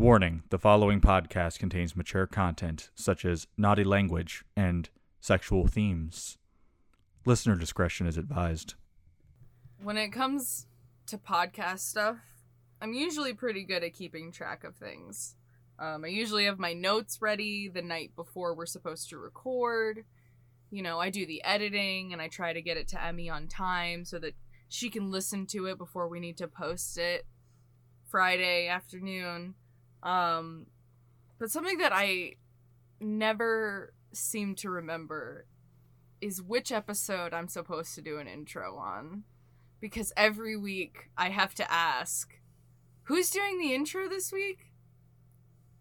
Warning the following podcast contains mature content such as naughty language and sexual themes. Listener discretion is advised. When it comes to podcast stuff, I'm usually pretty good at keeping track of things. Um, I usually have my notes ready the night before we're supposed to record. You know, I do the editing and I try to get it to Emmy on time so that she can listen to it before we need to post it Friday afternoon. Um, but something that I never seem to remember is which episode I'm supposed to do an intro on. Because every week I have to ask, who's doing the intro this week?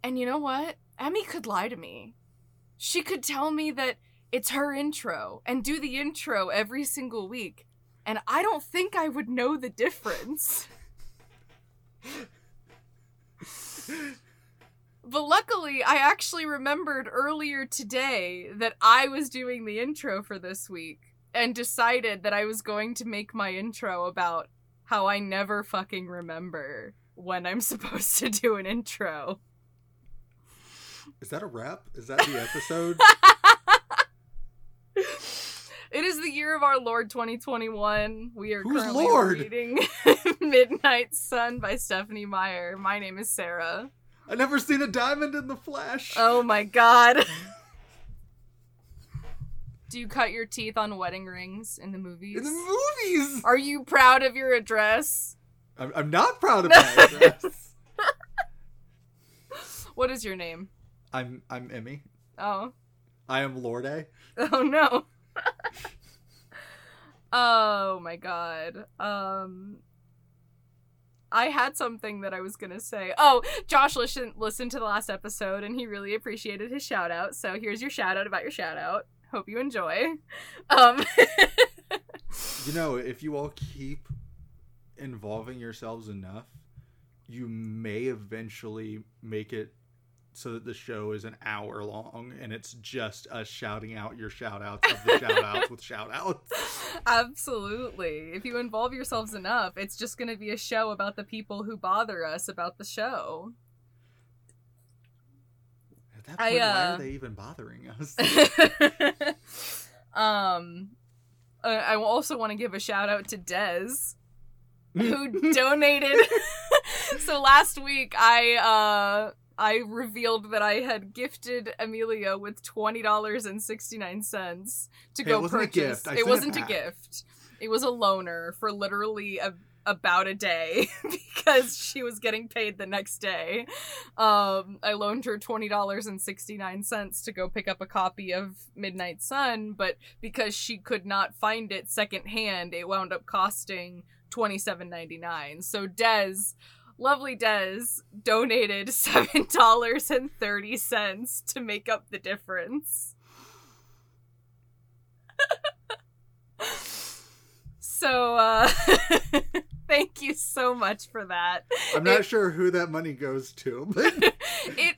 And you know what? Emmy could lie to me. She could tell me that it's her intro and do the intro every single week. And I don't think I would know the difference. But luckily, I actually remembered earlier today that I was doing the intro for this week and decided that I was going to make my intro about how I never fucking remember when I'm supposed to do an intro. Is that a wrap? Is that the episode? It is the year of our Lord 2021. We are Who's currently Lord? reading Midnight Sun by Stephenie Meyer. My name is Sarah. I never seen a diamond in the flesh. Oh my god. Do you cut your teeth on wedding rings in the movies? in the movies. Are you proud of your address? I'm, I'm not proud of my address. What is your name? I'm I'm Emmy. Oh. I am Lord A. Oh no. Oh my god. Um I had something that I was gonna say. Oh, Josh listened listened to the last episode and he really appreciated his shout out. So here's your shout out about your shout out. Hope you enjoy. Um You know, if you all keep involving yourselves enough, you may eventually make it so that the show is an hour long and it's just us shouting out your shout outs of the shout outs with shout outs. Absolutely. If you involve yourselves enough, it's just going to be a show about the people who bother us about the show. At that I, point, why uh, are they even bothering us? um I also want to give a shout out to Dez who donated So last week I uh I revealed that I had gifted Amelia with $20.69 to Hey, go it wasn't a purchase. gift. It wasn't a gift. It was a loaner for literally a about a day because she was getting paid the next day. Um, I loaned her twenty dollars and sixty nine cents to go pick up a copy of Midnight Sun, but because she could not find it secondhand, it wound up costing twenty seven ninety nine. So Dez, lovely Dez, donated seven dollars and thirty cents to make up the difference. so uh thank you so much for that I'm not It- sure who that money goes to, but it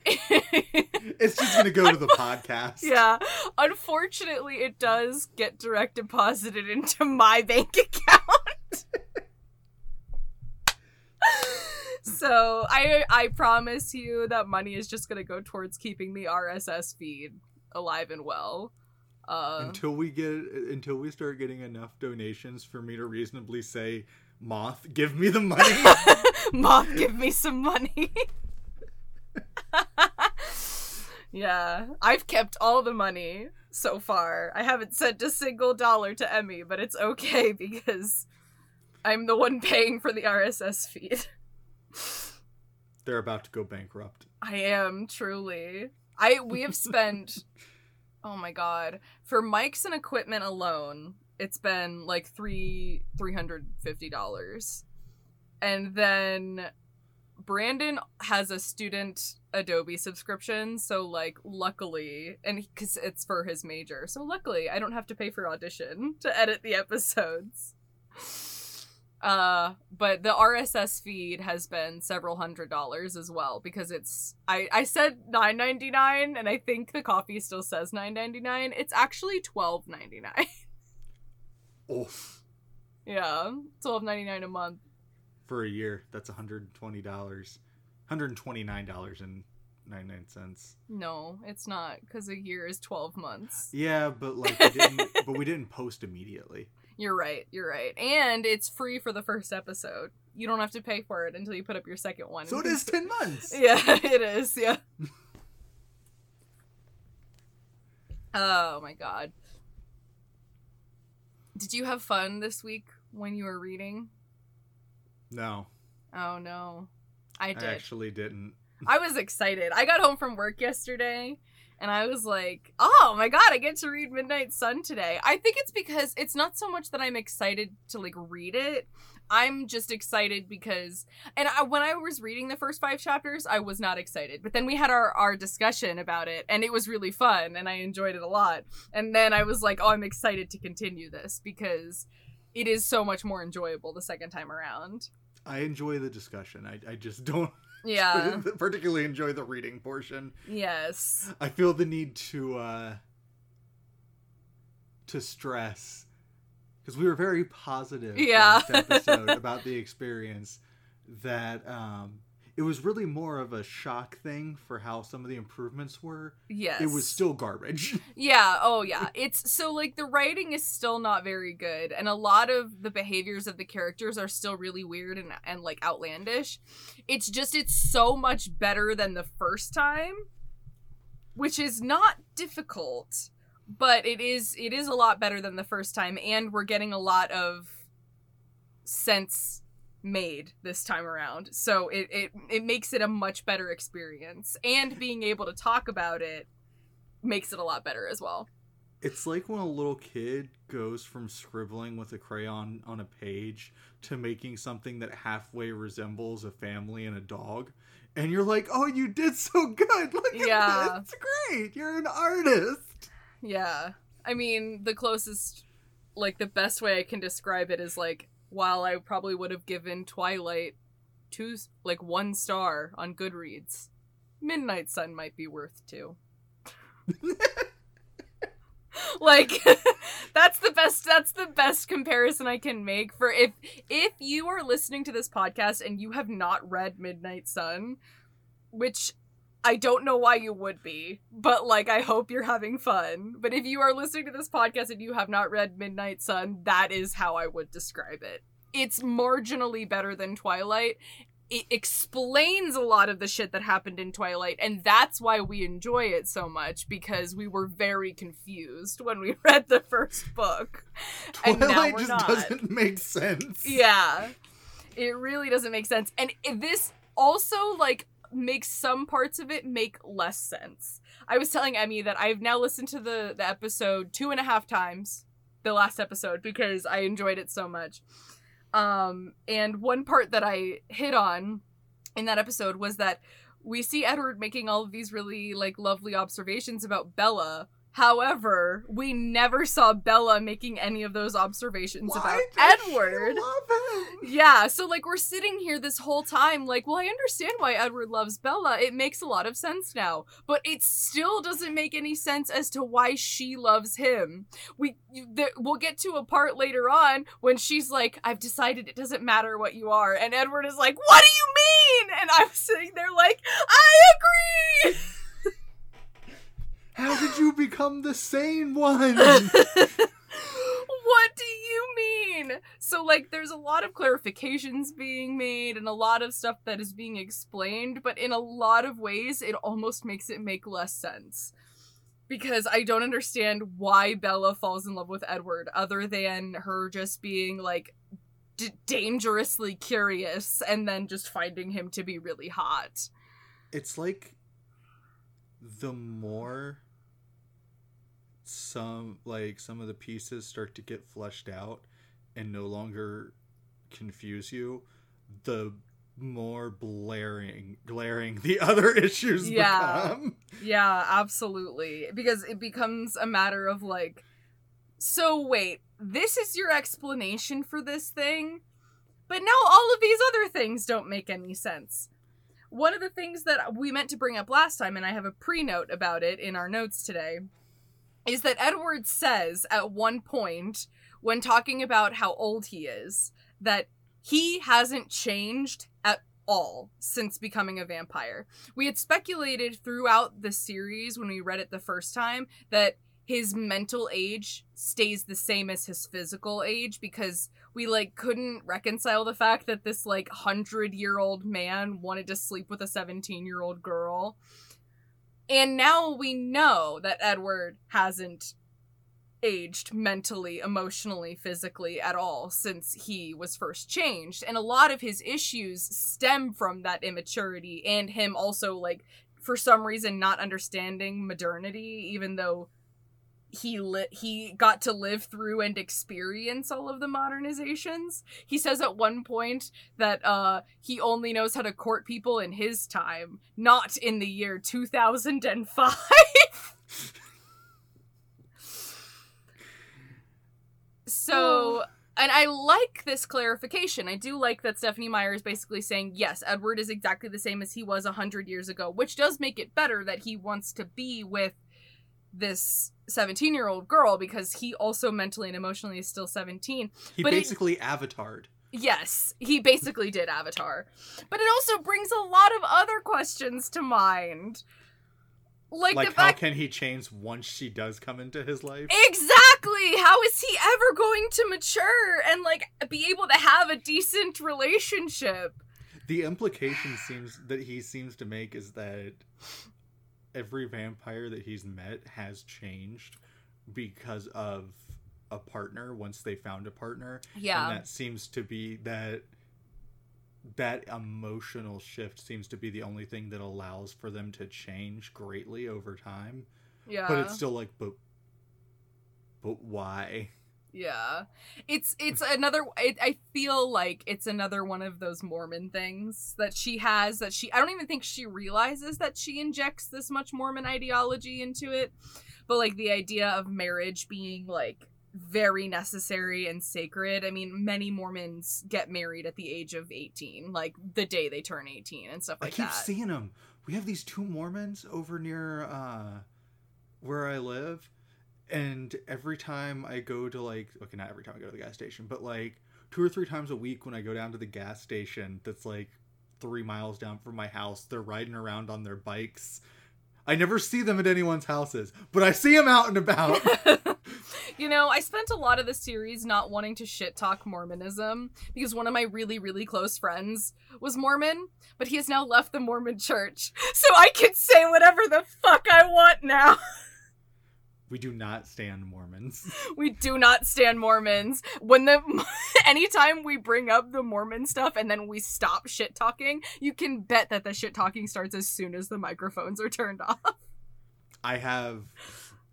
it's just gonna go to the podcast. yeah unfortunately it does get direct deposited into my bank account so i i promise you that money is just gonna go towards keeping the rss feed alive and well uh, Until we get until we start getting enough donations for me to reasonably say, Moth, give me the money. Moth, give me some money. yeah, I've kept all the money so far. I haven't sent a single dollar to Emmy, but it's okay because I'm the one paying for the RSS feed. They're about to go bankrupt. I am truly. I we have spent oh my god for mics and equipment alone. It's been like three three hundred fifty dollars, and then Brandon has a student Adobe subscription, so like luckily, and because it's for his major, so luckily I don't have to pay for audition to edit the episodes. Uh, but the RSS feed has been several hundred dollars as well because it's I I said nine ninety nine and I think the coffee still says nine ninety nine. It's actually twelve ninety nine. Oof. yeah, twelve ninety nine a month. for a year, that's $120. hundred twenty nine dollars and ninety nine cents. No, it's not because a year is twelve months. Yeah, but like, we didn't, but we didn't post immediately. You're right. You're right. And it's free for the first episode. You don't have to pay for it until you put up your second one. So it is ten months. Yeah, it is. Yeah. oh my god. Did you have fun this week when you were reading? No, Oh no. I I actually didn't. I was excited. I got home from work yesterday and I was like, "Oh my god, I get to read Midnight Sun today." I think it's because it's not so much that I'm excited to like read it. I'm just excited because and I, when I was reading the first 5 chapters, I was not excited. But then we had our our discussion about it and it was really fun and I enjoyed it a lot. And then I was like, "Oh, I'm excited to continue this because it is so much more enjoyable the second time around." I enjoy the discussion. I, I just don't Yeah. particularly enjoy the reading portion. yes. I feel the need to uh to stress because we were very positive Yeah. episode about the experience that um it was really more of a shock thing for how some of the improvements were. Yes. It was still garbage. Yeah, oh yeah. It's so like the writing is still not very good and a lot of the behaviors of the characters are still really weird and and like outlandish. It's just it's so much better than the first time, which is not difficult, but it is it is a lot better than the first time and we're getting a lot of sense made this time around. So it it it makes it a much better experience and being able to talk about it makes it a lot better as well. It's like when a little kid goes from scribbling with a crayon on a page to making something that halfway resembles a family and a dog. And you're like, oh, you did so good. Look Yeah. at this. It's great. You're an artist. Yeah. I mean, the closest, like, the best way I can describe it is like, while I probably would have given Twilight two, like, one star on Goodreads, Midnight Sun might be worth two. like that's the best that's the best comparison i can make for if if you are listening to this podcast and you have not read midnight sun which i don't know why you would be but like i hope you're having fun but if you are listening to this podcast and you have not read midnight sun that is how i would describe it it's marginally better than twilight it explains a lot of the shit that happened in Twilight, and that's why we enjoy it so much because we were very confused when we read the first book. Twilight just not. doesn't make sense. Yeah. It really doesn't make sense. And this also, like, makes some parts of it make less sense. I was telling Emmy that I've now listened to the, the episode two and a half times, the last episode, because I enjoyed it so much. Um, and one part that I hit on in that episode was that we see Edward making all of these really like lovely observations about Bella. However, we never saw Bella making any of those observations Why about Edward. Yeah, so like we're sitting here this whole time, like, well, I understand why Edward loves Bella. It makes a lot of sense now, but it still doesn't make any sense as to why she loves him. We you, there, we'll get to a part later on when she's like, "I've decided it doesn't matter what you are," and Edward is like, "What do you mean?" And I'm sitting there like, "I agree." How did you become the sane one? what do you mean? So, like, there's a lot of clarifications being made and a lot of stuff that is being explained, but in a lot of ways, it almost makes it make less sense. Because I don't understand why Bella falls in love with Edward, other than her just being, like, d- dangerously curious and then just finding him to be really hot. it's like the more some like some of the pieces start to get fleshed out and no longer confuse you the more blaring glaring the other issues Yeah. become Yeah, absolutely. Because it becomes a matter of like, so wait, this is your explanation for this thing? But now all of these other things don't make any sense. One of the things that we meant to bring up last time, and I have a pre note about it in our notes today, is that Edward says at one point, when talking about how old he is, that he hasn't changed at all since becoming a vampire. We had speculated throughout the series when we read it the first time that his mental age stays the same as his physical age because we like couldn't reconcile the fact that this like 100 year old man wanted to sleep with a 17 year old girl. And now we know that edward hasn't aged mentally emotionally physically at all since he was first changed. And a lot of his issues stem from that immaturity and him also like for some reason not understanding modernity even though he li- he got to live through and experience all of the modernizations. He says at one point that uh he only knows how to court people in his time, not in the year 2005. so and I like this clarification. I do like that Stephenie Meyer is basically saying, yes, Edward is exactly the same as he was 100 years ago, which does make it better that he wants to be with this 17 year old girl because he also mentally and emotionally is still 17 He But it- basically avatared. yes he basically did avatar but it also brings a lot of other questions to mind like, Like, the how fact can he change once she does come into his life? exactly how is he ever going to mature and like be able to have a decent relationship The implication seems that he seems to make is that every vampire that he's met has changed because of a partner once they found a partner. yeah And that seems to be that that emotional shift seems to be the only thing that allows for them to change greatly over time. yeah But it's still like but but why? Yeah. It's it's another it, I feel like it's another one of those Mormon things that she has that she I don't even think she realizes that she injects this much Mormon ideology into it. But like the idea of marriage being like very necessary and sacred. I mean, many Mormons get married at the age of 18, like the day they turn 18 and stuff like that. I keep that. seeing them. We have these two Mormons over near uh, where I live, and every time I go to like, okay, not every time I go to the gas station, but like two or three times a week when I go down to the gas station, that's like three miles down from my house, they're riding around on their bikes. I never see them at anyone's houses, but I see them out and about. you know, I spent a lot of the series not wanting to shit talk Mormonism because one of my really, really close friends was Mormon, but he has now left the Mormon church. So I can say whatever the fuck I want now. we do not stand Mormons. we do not stand Mormons. When the anytime we bring up the Mormon stuff and then we stop shit talking, you can bet that the shit talking starts as soon as the microphones are turned off. I have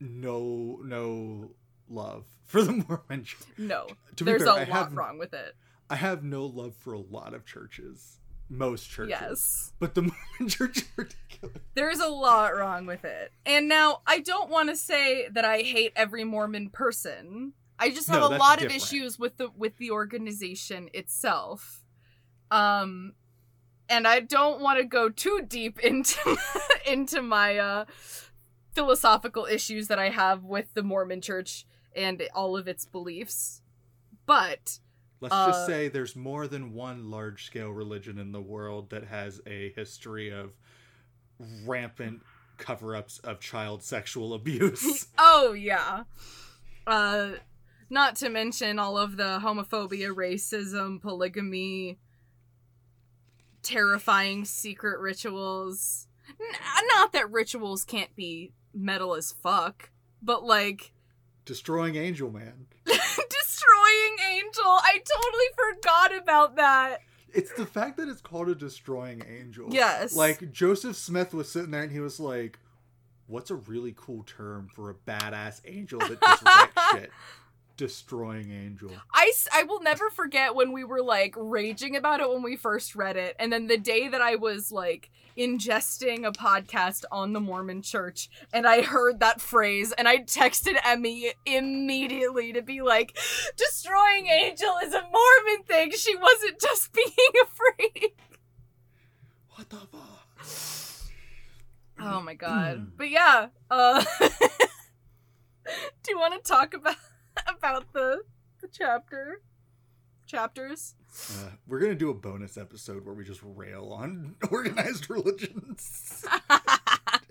no no love for the Mormon church. No. To There's fair, a I lot have wrong with it. I have no love for a lot of churches, most churches. Yes. but the Mormon Church. There's a lot wrong with it. And now, I don't want to say that I hate every Mormon person. I just have No, a lot of issues with the with the organization itself. Um and I don't want to go too deep into into my uh philosophical issues that I have with the Mormon church and all of its beliefs. But Let's Uh, just say there's more than one large scale religion in the world that has a history of rampant cover ups of child sexual abuse. Oh yeah. Uh not to mention all of the homophobia, racism, polygamy, terrifying secret rituals. N- not that rituals can't be metal as fuck, but like Destroying Angel Man. Angel. I totally forgot about that. It's the fact that it's called a destroying angel. Yes. Like Joseph Smith was sitting there and he was like, What's a really cool term for a badass angel that just wrecks shit? Destroying angel. I, I will never forget when we were like raging about it when we first read it and then the day that i was like ingesting a podcast on the mormon church and i heard that phrase and i texted emmy immediately to be like destroying angel is a mormon thing she wasn't just being afraid What the fuck? oh my god but yeah uh do you want to talk about about the the chapter chapters. Uh, we're gonna do a bonus episode where we just rail on organized religions. that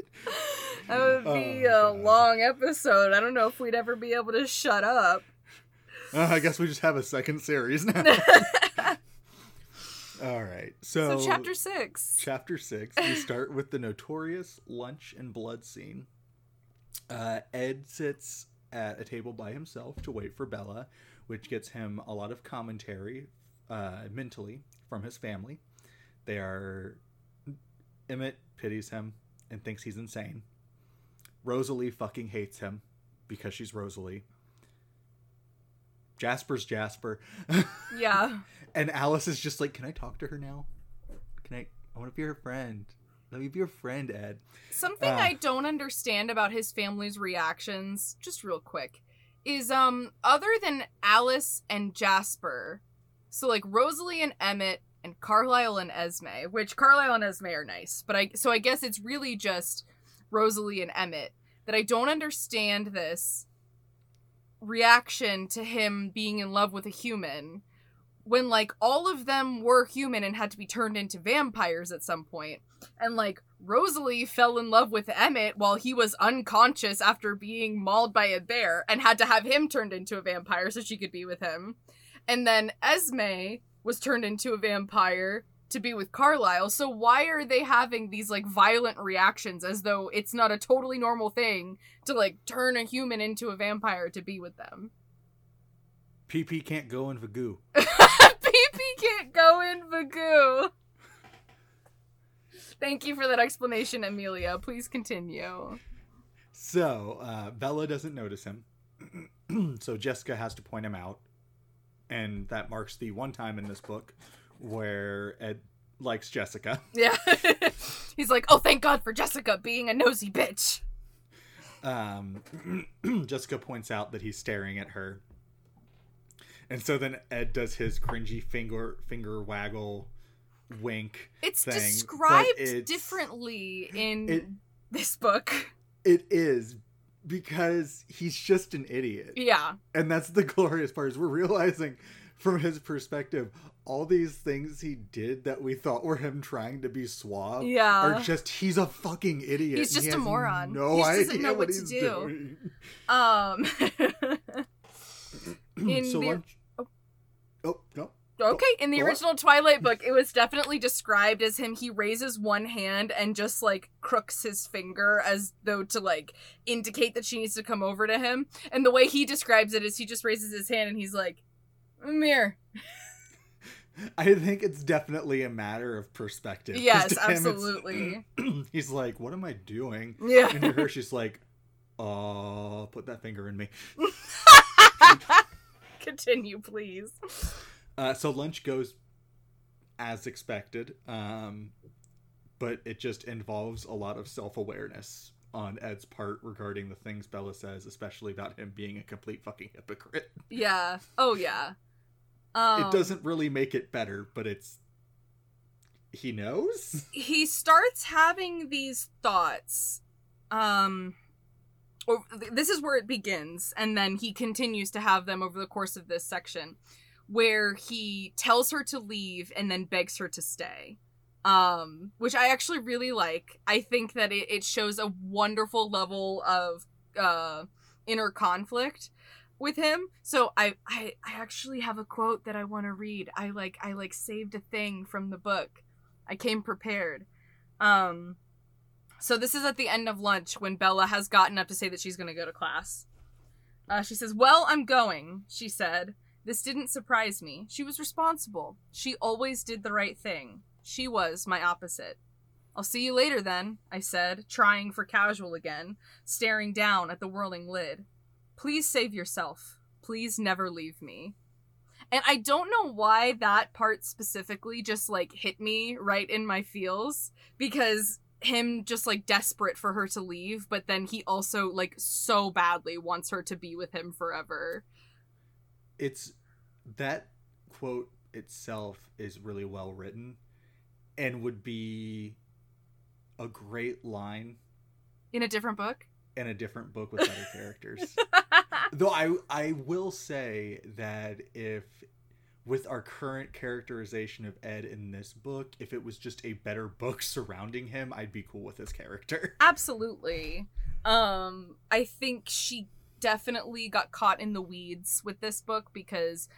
would be Oh, a God. long episode. I don't know if we'd ever be able to shut up. Uh, I guess we just have a second series now. All right, so, so chapter six. chapter six, we start with the notorious lunch and blood scene. Uh, Ed sits at a table by himself to wait for Bella, which gets him a lot of commentary uh, mentally from his family. They are. Emmett pities him and thinks he's insane. Rosalie fucking hates him because she's Rosalie. Jasper's Jasper. yeah. And Alice is just like, "Can I talk to her now? Can I? I want to be her friend. Let me be your friend, Ed." Something Ah. I don't understand about his family's reactions, just real quick, is um other than Alice and Jasper, so like Rosalie and Emmett and Carlisle and Esme, which Carlisle and Esme are nice, but I so I guess it's really just Rosalie and Emmett that I don't understand this reaction to him being in love with a human when like all of them were human and had to be turned into vampires at some point and like Rosalie fell in love with Emmett while he was unconscious after being mauled by a bear and had to have him turned into a vampire so she could be with him. And then Esme was turned into a vampire to be with Carlisle. So why are they having these like violent reactions as though it's not a totally normal thing to like turn a human into a vampire to be with them? PP can't go in Vagoo. PP can't go in Vagoo. Thank you for that explanation, Amelia. Please continue. So uh, Bella doesn't notice him, so Jessica has to point him out, and that marks the one time in this book where Ed likes Jessica. Yeah. He's like, oh, thank God for Jessica being a nosy bitch. Um, Jessica points out that he's staring at her, and so then Ed does his cringy finger finger waggle wink. It's thing, described it's- differently in it- this book. It is because he's just an idiot. Yeah. and that's the glorious part is we're realizing from his perspective all these things he did that we thought were him trying to be suave Yeah. are just he's a fucking idiot He's just a moron. no He doesn't know what to he's do. doing. Um. In so the- lunch oh. oh no Okay, in the original Twilight book, it was definitely described as him. He raises one hand and just like crooks his finger as though to like indicate that she needs to come over to him. And the way he describes it is he just raises his hand and he's like, "I'm here." i think it's definitely a matter of perspective. Yes, him absolutely. he's like what am i doing Yeah. and to her she's like uh put that finger in me Continue, please. Uh, so lunch goes as expected, um, but it just involves a lot of self awareness on Ed's part regarding the things Bella says, especially about him being a complete fucking hypocrite. Yeah. Oh yeah. Um, it doesn't really make it better, but it's he knows. he starts having these thoughts um or th- this is where it begins and then he continues to have them over the course of this section where he tells her to leave and then begs her to stay um which i actually really like i think that it, it shows a wonderful level of uh inner conflict with him so I, I i actually have a quote that i want to read i like i like saved a thing from the book I came prepared. Um so this is at the end of lunch when Bella has gotten up to say that she's going to go to class. Uh, she says, "Well, I'm going," she said. This didn't surprise me. She was responsible. She always did the right thing. She was my opposite. I'll see you later then, I said, trying for casual again, staring down at the whirling lid. Please save yourself. Please never leave me. And I don't know why that part specifically just like hit me right in my feels because him just like desperate for her to leave, but then he also like so badly wants her to be with him forever. It's that quote itself is really well written and would be a great line In a different book? in a different book with other characters. Though I I will say that if with our current characterization of Ed in this book, if it was just a better book surrounding him, I'd be cool with his character. Absolutely. Um, I think she definitely got caught in the weeds with this book because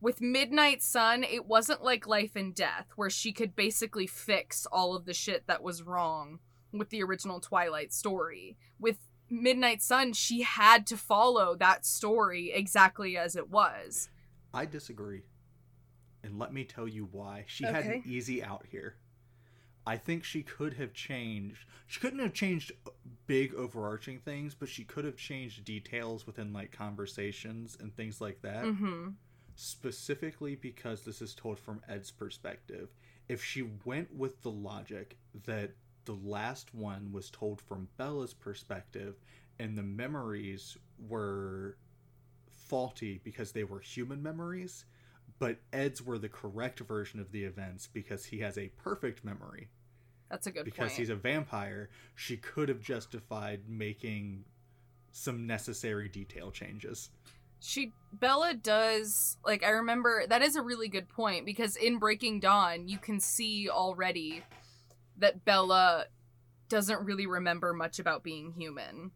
with Midnight Sun, it wasn't like Life and Death, where she could basically fix all of the shit that was wrong with the original Twilight story. With Midnight Sun, she had to follow that story exactly as it was. I disagree. And let me tell you why. She had an easy out here. I think she could have changed. She couldn't have changed big overarching things, but she could have changed details within like conversations and things like that. Mm-hmm. Specifically because this is told from Ed's perspective. If she went with the logic that the last one was told from Bella's perspective and the memories were faulty because they were human memories, but Ed's were the correct version of the events because he has a perfect memory. That's a good because point. he's a vampire, she could have justified making some necessary detail changes. She Bella does like I remember that is a really good point because in Breaking Dawn you can see already that Bella doesn't really remember much about being human.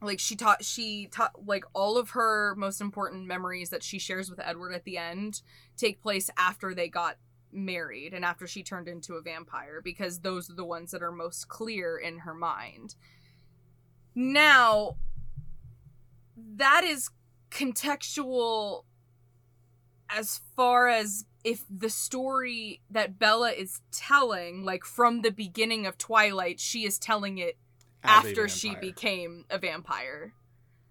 Like she taught she taught like all of her most important memories that she shares with Edward at the end take place after they got married and after she turned into a vampire because those are the ones that are most clear in her mind. Now that is contextual as far as if the story that Bella is telling, like from the beginning of Twilight, she is telling it as after she became a vampire.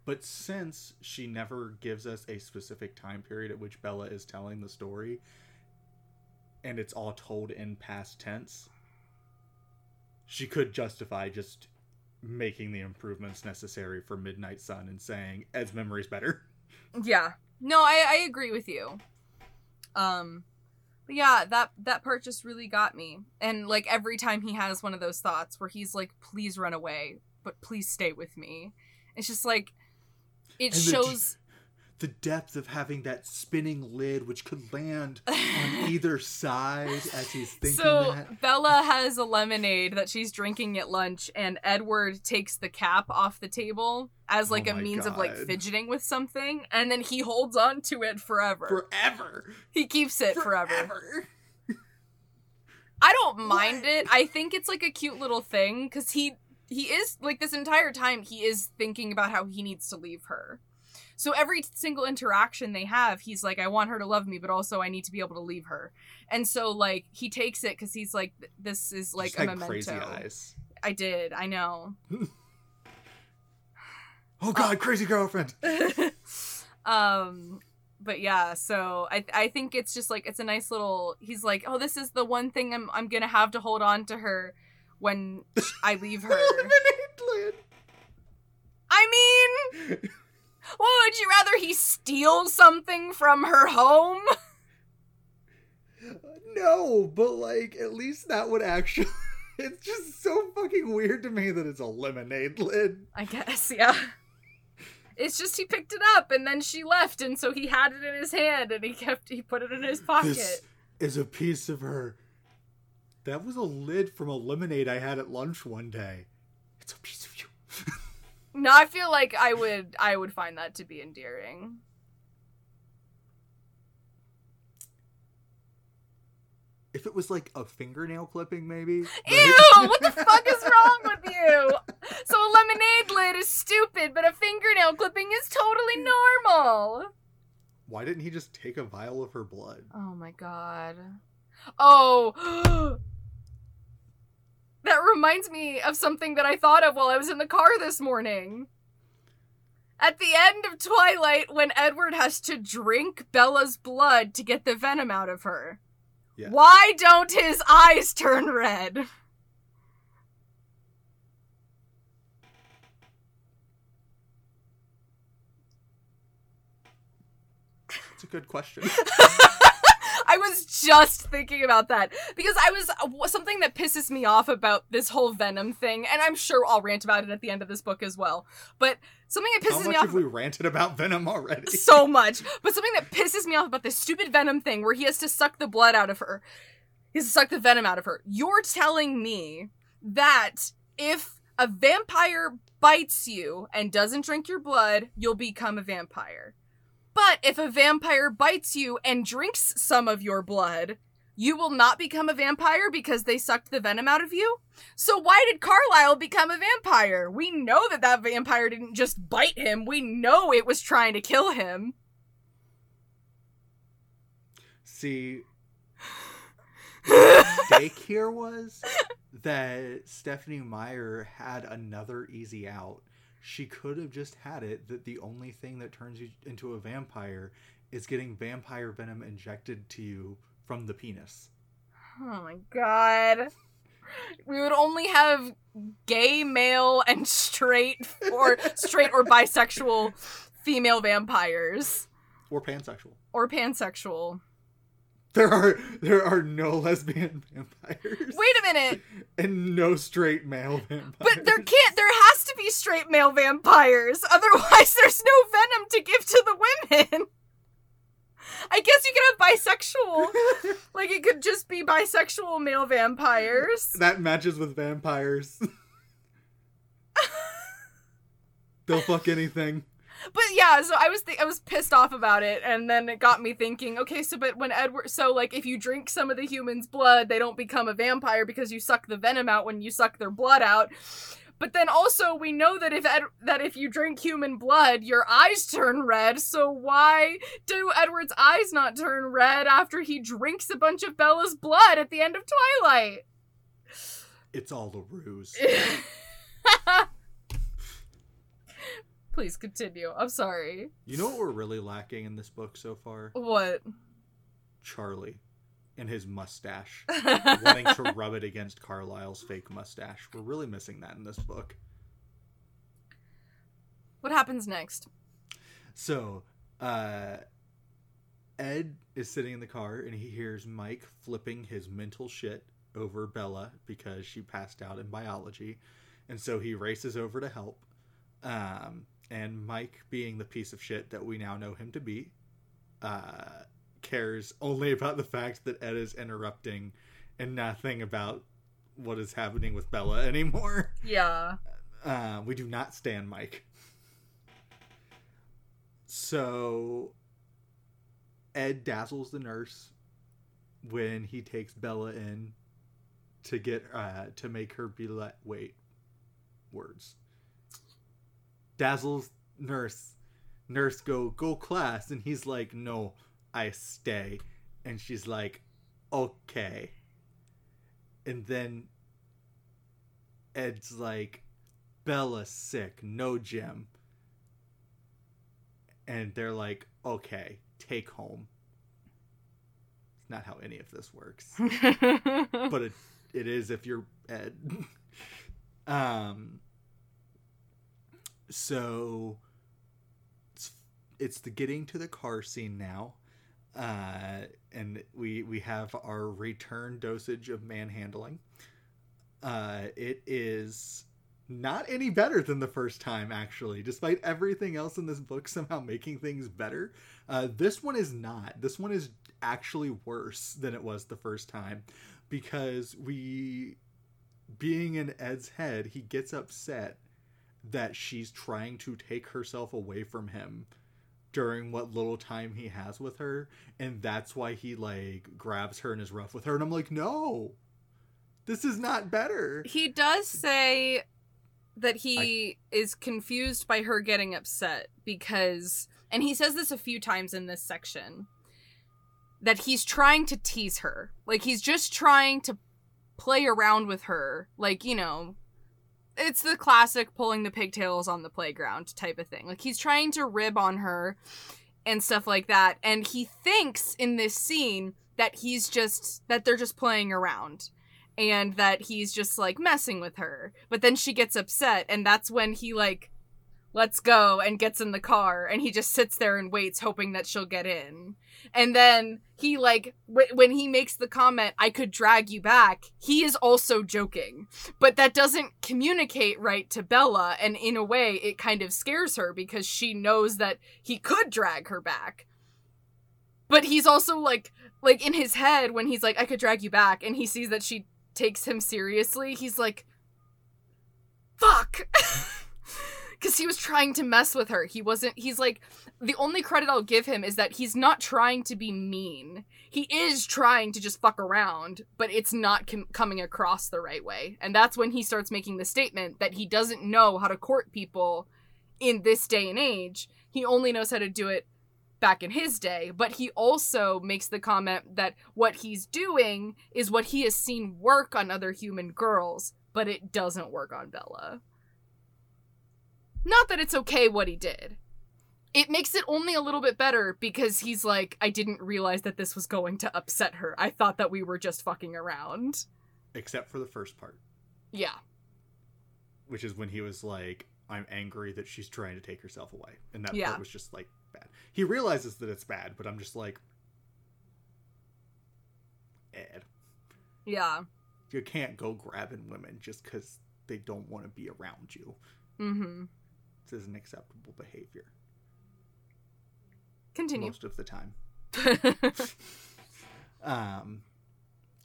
But since she never gives us a specific time period at which Bella is telling the story, and it's all told in past tense, she could justify just making the improvements necessary for Midnight Sun and saying Ed's memory's better. Yeah. No, I, I agree with you. Um but yeah, that that part just really got me. And like every time he has one of those thoughts where he's like, please run away, but please stay with me. It's just like it And shows The depth of having that spinning lid which could land on either side as he's thinking so that. Bella has a lemonade that she's drinking at lunch, and Edward takes the cap off the table as like Oh a means of like fidgeting with something, and then he holds on to it forever. Forever. he keeps it forever. Forever. I don't mind What? it. I think it's like a cute little thing because he he is like this entire time he is thinking about how he needs to leave her. So every single interaction they have, he's like, I want her to love me, but also I need to be able to leave her. And so like he takes it because he's like, this is like Just a memento. crazy eyes. I did. I know. Oh god, crazy girlfriend. um but yeah so i i think it's just like it's a nice little he's like oh this is the one thing i'm i'm gonna have to hold on to her when i leave her i mean well would you rather he steal something from her home No, but like at least that would actually. It's just so fucking weird to me that it's a lemonade lid. i guess yeah it's just he picked it up and then she left and so he had it in his hand and he kept he put it in his pocket This is a piece of her. That was a lid from a lemonade I had at lunch one day. It's a piece of you. no i feel like i would i would find that to be endearing If it was like a fingernail clipping, maybe. Ew! What the fuck is wrong with you? So a lemonade lid is stupid, but a fingernail clipping is totally normal. Why didn't he just take a vial of her blood? Oh my god. Oh. That reminds me of something that I thought of while I was in the car this morning. At the end of Twilight, when Edward has to drink Bella's blood to get the venom out of her, Yeah. why don't his eyes turn red? It's a good question. I was just thinking about that because I was uh, something that pisses me off about this whole Venom thing, and I'm sure I'll rant about it at the end of this book as well. But something that pisses me off have we ranted about Venom already? so much. But something that pisses me off about this stupid Venom thing where he has to suck the blood out of her. He has to suck the venom out of her. You're telling me that if a vampire bites you and doesn't drink your blood, you'll become a vampire. But if a vampire bites you and drinks some of your blood, you will not become a vampire because they sucked the venom out of you? So why did Carlisle become a vampire? We know that that vampire didn't just bite him. We know it was trying to kill him. See, the mistake here was that Stephenie Meyer had another easy out. She could have just had it that the only thing that turns you into a vampire is getting vampire venom injected to you from the penis. Oh my god. We would only have gay male and straight or straight or bisexual female vampires Or pansexual. or pansexual. There are there are no lesbian vampires. Wait a minute. And no straight male vampires. But there can't there has to be straight male vampires. Otherwise there's no venom to give to the women. I guess you could have bisexual. Like it could just be bisexual male vampires. that matches with vampires. They'll fuck anything. But yeah, so I was th- I was pissed off about it, and then it got me thinking. Okay, so but when Edward, so like if you drink some of the human's blood, they don't become a vampire because you suck the venom out when you suck their blood out. But then also we know that if Ed- that if you drink human blood, your eyes turn red. So why do Edward's eyes not turn red after he drinks a bunch of Bella's blood at the end of Twilight? It's all a ruse. Please continue. I'm sorry. You know what we're really lacking in this book so far? What? Charlie and his mustache. wanting to rub it against Carlisle's fake mustache. We're really missing that in this book. what happens next? So, uh, Ed is sitting in the car and he hears Mike flipping his mental shit over Bella because she passed out in biology. And so he races over to help. Um, and Mike, being the piece of shit that we now know him to be, uh, cares only about the fact that Ed is interrupting and nothing about what is happening with Bella anymore. Yeah. Uh, we do not stand Mike. So Ed dazzles the nurse when he takes Bella in to get uh to make her be let wait words. Dazzles nurse. Nurse go go class and he's like no, I stay. And she's like okay. And then Ed's like Bella's sick, no gym. And they're like, okay, take home. It's not how any of this works. but it it is if you're Ed. um so it's, it's the getting to the car scene now. Uh and we we have our return dosage of manhandling. Uh it is not any better than the first time actually despite everything else in this book somehow making things better uh, this one is not this one is actually worse than it was the first time because we being in ed's head he gets upset that she's trying to take herself away from him during what little time he has with her and that's why he like grabs her and is rough with her. And i'm like no this is not better. He does say that he is confused by her getting upset because and he says this a few times in this section that he's trying to tease her. Like he's just trying to play around with her. Like you know it's the classic pulling the pigtails on the playground type of thing like he's trying to rib on her and stuff like that and he thinks in this scene that he's just that they're just playing around and that he's just like messing with her. But then she gets upset, and that's when he like let's go, and gets in the car, and he just sits there and waits, hoping that she'll get in. And then he, like, w- when he makes the comment, I could drag you back, he is also joking. But that doesn't communicate right to Bella, and in a way, it kind of scares her because she knows that he could drag her back. But he's also like, like in his head when he's like, I could drag you back, and he sees that she takes him seriously, he's like, fuck. Because he was trying to mess with her. He wasn't, he's like, the only credit I'll give him is that he's not trying to be mean. He is trying to just fuck around, but it's not com- coming across the right way. And that's when he starts making the statement that he doesn't know how to court people in this day and age. He only knows how to do it back in his day, but he also makes the comment that what he's doing is what he has seen work on other human girls, but it doesn't work on Bella. Not that it's okay what he did. It makes it only a little bit better because he's like, I didn't realize that this was going to upset her. I thought that we were just fucking around. Except for the first part, Yeah. which is when he was like, I'm angry that she's trying to take herself away. And that Yeah. part was just like bad. He realizes that it's bad, but I'm just like, Ed, Yeah. you can't go grabbing women just because they don't want to be around you. Mm This isn't acceptable behavior. Continue. most of the time. Um,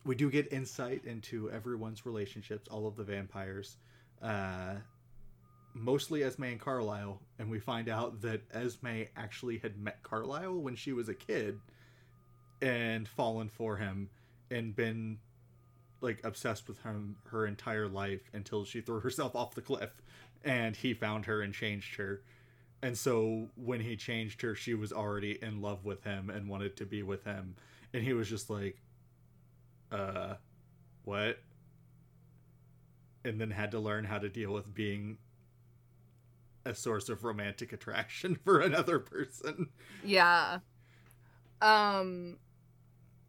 we do get insight into everyone's relationships, all of the vampires, uh, mostly Esme and Carlisle, and we find out that Esme actually had met Carlisle when she was a kid and fallen for him and been like obsessed with him her entire life until she threw herself off the cliff and he found her and changed her. And so when he changed her, she was already in love with him and wanted to be with him. And he was just like, uh, what? And then had to learn how to deal with being a source of romantic attraction for another person. Yeah. Um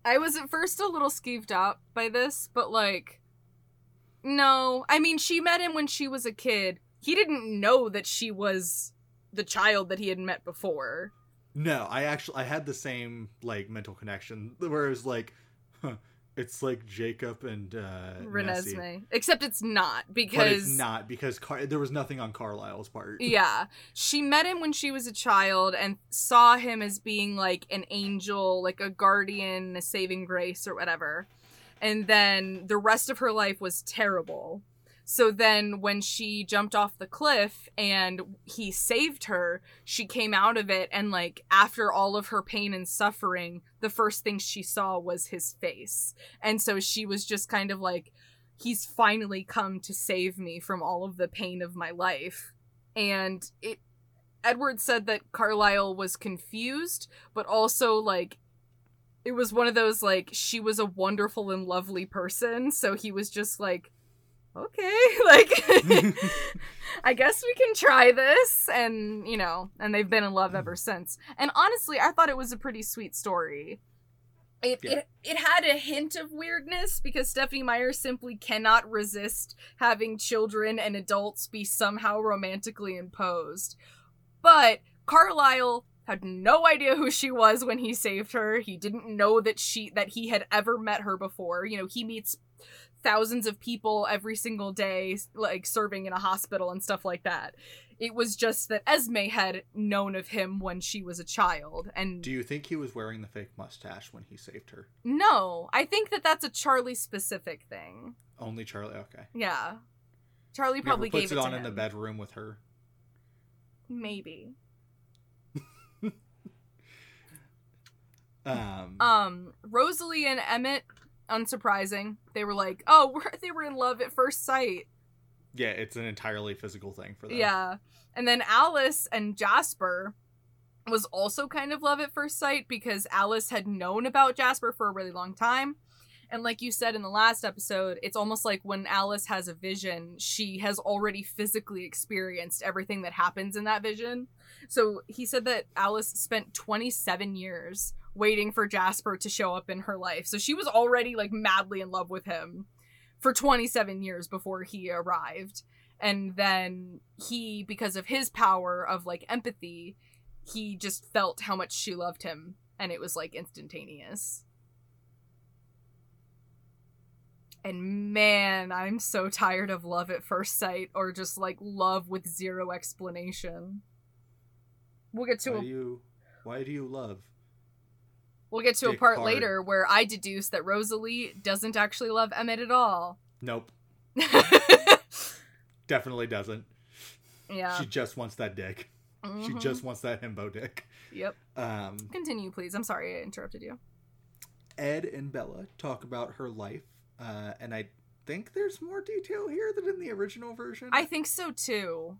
I was at first a little skeeved up by this, but like no. I mean, she met him when she was a kid. He didn't know that she was the child that he had met before. No, I actually I had the same like mental connection where it was like, huh, it's like Jacob and uh, Nessie. Renesmee. Except it's not but because it's not because Car- there was nothing on Carlisle's part. Yeah. She met him when she was a child and saw him as being like an angel, like a guardian, a saving grace, or whatever. And then the rest of her life was terrible. So then when she jumped off the cliff and he saved her, she came out of it and like after all of her pain and suffering, the first thing she saw was his face. And so she was just kind of like he's finally come to save me from all of the pain of my life and it Edward said that Carlisle was confused, but also like it was one of those like she was a wonderful and lovely person, so he was just like okay, like I guess we can try this and you know, and they've been in love ever mm-hmm. since. And honestly, I thought it was a pretty sweet story. It, Yeah. it it had a hint of weirdness because Stephenie Meyer simply cannot resist having children and adults be somehow romantically imposed. But Carlisle had no idea who she was when he saved her. He didn't know that she that he had ever met her before. You know, he meets thousands of people every single day like serving in a hospital and stuff like that. It was just that Esme had known of him when she was a child and Do you think he was wearing the fake mustache when he saved her? no, I think that that's a Charlie specific thing. Only Charlie. Okay. Yeah. Charlie Never probably puts gave it it, on to in the bedroom with her. Maybe. Um, Um, Rosalie and Emmett, unsurprising. They were like, oh, we're, they were in love at first sight. yeah, it's an entirely physical thing for them. Yeah. And then Alice and Jasper was also kind of love at first sight because Alice had known about Jasper for a really long time. And like you said in the last episode, it's almost like when Alice has a vision, she has already physically experienced everything that happens in that vision. So he said that Alice spent 27 years waiting for Jasper to show up in her life. So she was already like madly in love with him for 27 years before he arrived. And then he, because of his power of like empathy, he just felt how much she loved him. And it was like instantaneous. And man, I'm so tired of love at first sight or just like love with zero explanation. We'll get to Why a do you why do you love? We'll get to a part later where I deduce that Rosalie doesn't actually love Emmett at all. Nope. Definitely doesn't. yeah. She just wants that dick. She Mhm. just wants that himbo dick. Yep. Um, Continue, please. I'm sorry I interrupted you. Ed and Bella talk about her life, uh, and I think there's more detail here than in the original version. I think so too.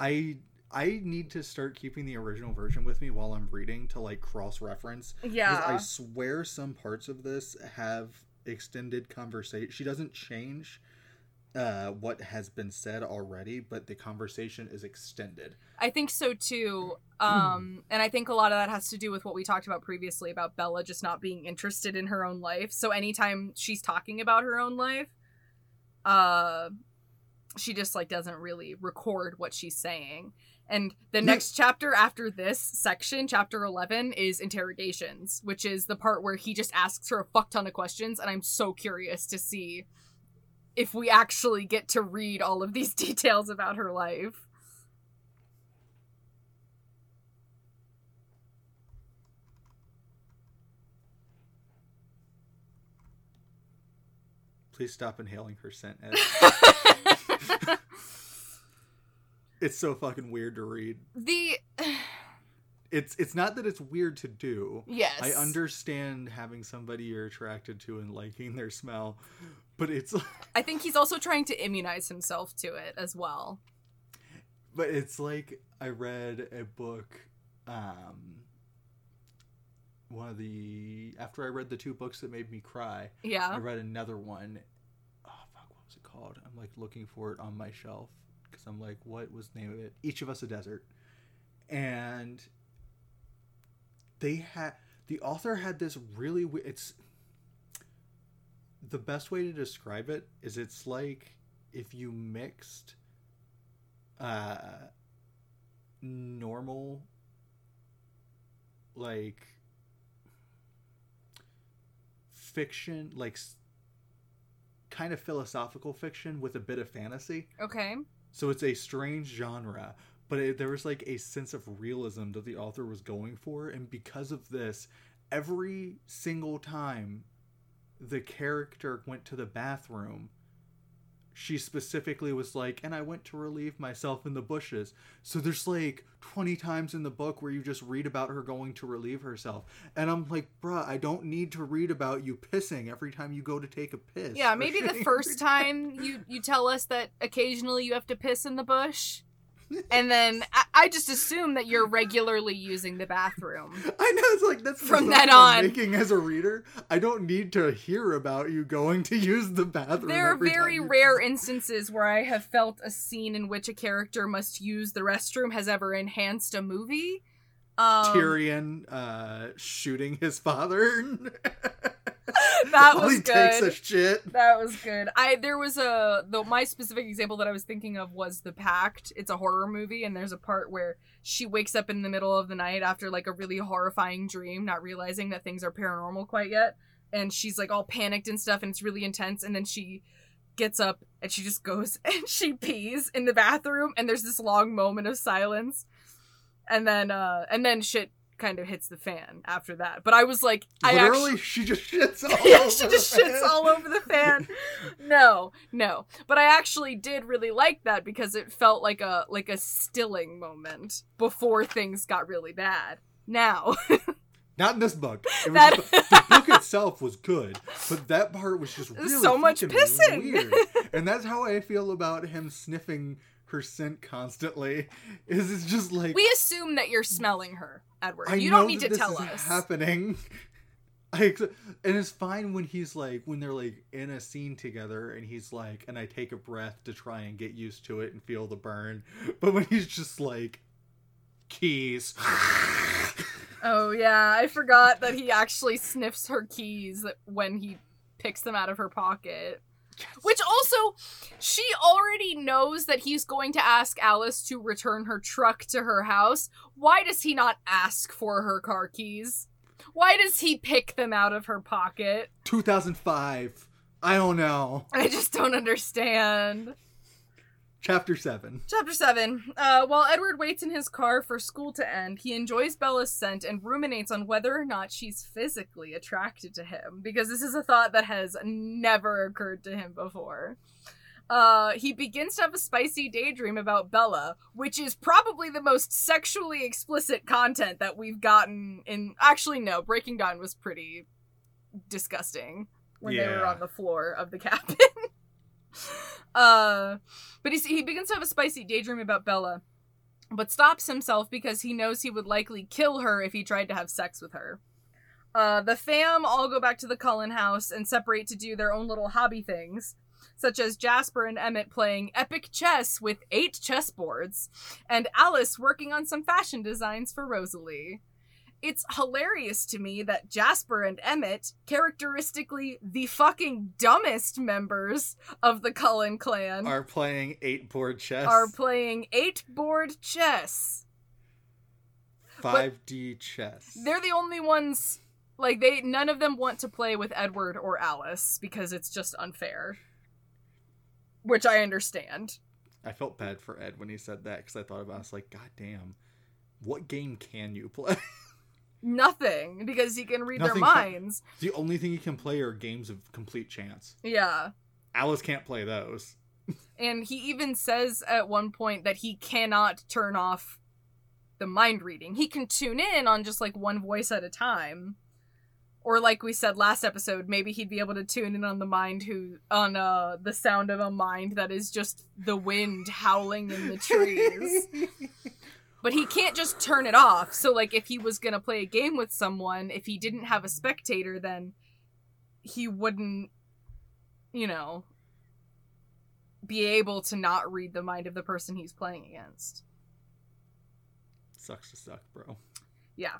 I I need to start keeping the original version with me while I'm reading to like cross reference. Yeah. I swear some parts of this have extended conversation. She doesn't change uh what has been said already, but the conversation is extended. I think so too. Um, and I think a lot of that has to do with what we talked about previously about Bella just not being interested in her own life. So anytime she's talking about her own life, uh, she just like doesn't really record what she's saying. And the next chapter after this section, chapter 11, is interrogations, which is the part where he just asks her a fuck ton of questions. And I'm so curious to see if we actually get to read all of these details about her life. Please stop inhaling her scent. Ed. it's so fucking weird to read. the It's it's not that it's weird to do. yes, I understand having somebody you're attracted to and liking their smell, but it's I think he's also trying to immunize himself to it as well. but it's like I read a book um one of the after I read the two books that made me cry, Yeah. I read another one. Oh fuck, what was it called? I'm like looking for it on my shelf because I'm like, what was the name of it? Each of Us a Desert, and they had the author had this really. It's the best way to describe it is it's like if you mixed uh normal like fiction like kind of philosophical fiction with a bit of fantasy Okay. So it's a strange genre but it, there was like a sense of realism that the author was going for and because of this every single time the character went to the bathroom she specifically was like and i went to relieve myself in the bushes. So there's like 20 times in the book where you just read about her going to relieve herself. And i'm like bruh i don't need to read about you pissing every time you go to take a piss. Yeah, maybe the first time you you tell us that occasionally you have to piss in the bush, and then I, I just assume that you're regularly using the bathroom. I know it's like that's From I'm on. making as a reader. I don't need to hear about you going to use the bathroom. There are very rare instances where I have felt a scene in which a character must use the restroom has ever enhanced a movie. Um, Tyrion uh, shooting his father. That was he takes a good. shit. That was good. I there was a the my specific example that I was thinking of was The Pact. It's a horror movie and there's a part where she wakes up in the middle of the night after like a really horrifying dream, not realizing that things are paranormal quite yet, and she's like all panicked and stuff and it's really intense and then she gets up and she just goes and she pees in the bathroom and there's this long moment of silence. And then uh and then shit kind of hits the fan after that. But I was like I actually Literally, she just shits all yeah, over she just the shits fan. all over the fan. No, no. But I actually did really like that because it felt like a like a stilling moment before things got really bad. Now, Not in this book. That- the book itself was good, but that part was just really So much pissing. weird. And that's how I feel about him sniffing her scent constantly. Is it's just like we assume that you're smelling her, Edward. I you know don't need that to this tell is us. happening. I and it's fine when he's like when they're like in a scene together and he's like and I take a breath to try and get used to it and feel the burn. But when he's just like keys. Oh yeah, I forgot that he actually sniffs her keys when he picks them out of her pocket. Which also, she already knows that he's going to ask Alice to return her truck to her house. Why does he not ask for her car keys? Why does he pick them out of her pocket? 2005. I don't know. I just don't understand. Chapter 7. Chapter 7. Uh, while Edward waits in his car for school to end, he enjoys Bella's scent and ruminates on whether or not she's physically attracted to him, because this is a thought that has never occurred to him before. Uh, he begins to have a spicy daydream about Bella, which is probably the most sexually explicit content that we've gotten in. Actually, no, Breaking Dawn was pretty disgusting when they were on the floor of the cabin. uh, but he's, he begins to have a spicy daydream about Bella, but stops himself because he knows he would likely kill her if he tried to have sex with her. Uh, the fam all go back to the Cullen house and separate to do their own little hobby things, such as Jasper and Emmett playing epic chess with eight chessboards, and Alice working on some fashion designs for Rosalie. It's hilarious to me that Jasper and Emmett, characteristically the fucking dumbest members of the Cullen clan, Are playing 8 board chess. are playing eight board chess. 5D chess. They're the only ones like they none of them want to play with Edward or Alice because it's just unfair. Which I understand. I felt bad for Ed when he said that because I thought about it. I was like, God damn. What game can you play? Nothing because he can read Nothing their minds. the only thing he can play are games of complete chance. Yeah. Alice can't play those. And he even says at one point that he cannot turn off the mind reading. He can tune in on just like one voice at a time. Or like we said last episode, maybe he'd be able to tune in on the mind who on uh the sound of a mind that is just the wind howling in the trees. but he can't just turn it off. So like if he was going to play a game with someone, if he didn't have a spectator then he wouldn't you know be able to not read the mind of the person he's playing against. Sucks to suck, bro. Yeah.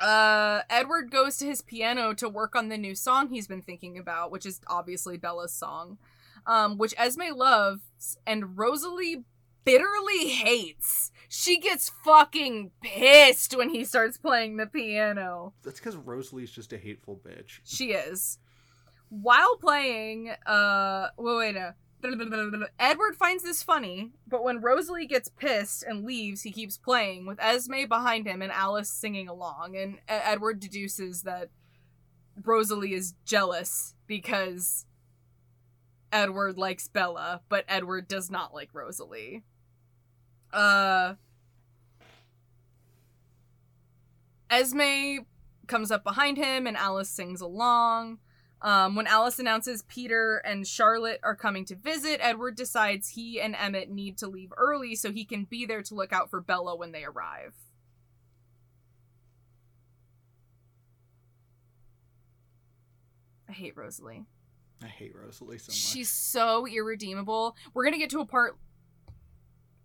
Uh, Edward goes to his piano to work on the new song he's been thinking about, which is obviously Bella's song, um, which Esme loves and Rosalie bitterly hates. She gets fucking pissed when he starts playing the piano. That's because Rosalie's just a hateful bitch. She is. While playing, uh, wait, wait, no. Edward finds this funny, but when Rosalie gets pissed and leaves, he keeps playing with Esme behind him and Alice singing along. And Edward deduces that Rosalie is jealous because Edward likes Bella, but Edward does not like Rosalie. Uh, Esme comes up behind him and Alice sings along. Um, when Alice announces Peter and Charlotte are coming to visit, Edward decides he and Emmett need to leave early so he can be there to look out for Bella when they arrive. I hate Rosalie. I hate Rosalie so much. She's so irredeemable. We're gonna get to a part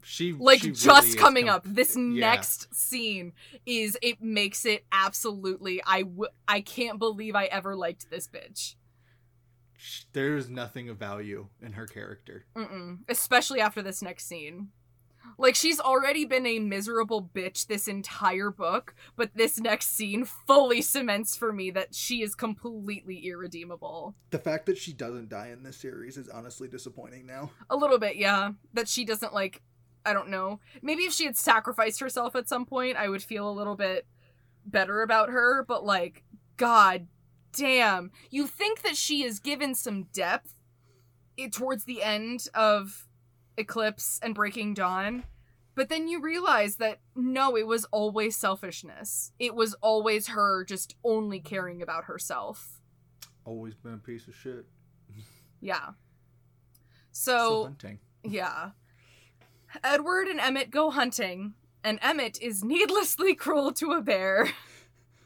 she like she just really coming com- up. This yeah. next scene is it makes it absolutely. I w- I can't believe I ever liked this bitch. There's nothing of value in her character. Mm-mm. Especially after this next scene. Like she's already been a miserable bitch this entire book, but this next scene fully cements for me that she is completely irredeemable. The fact that she doesn't die in this series is honestly disappointing now. A little bit, yeah. That she doesn't like I don't know. Maybe if she had sacrificed herself at some point, I would feel a little bit better about her, but like god damn. You think that she is given some depth eh, towards the end of Eclipse and Breaking Dawn, but then you realize that no, it was always selfishness. It was always her just only caring about herself. Always been a piece of shit. Yeah. Still So, yeah. Edward and Emmett go hunting, and Emmett is needlessly cruel to a bear.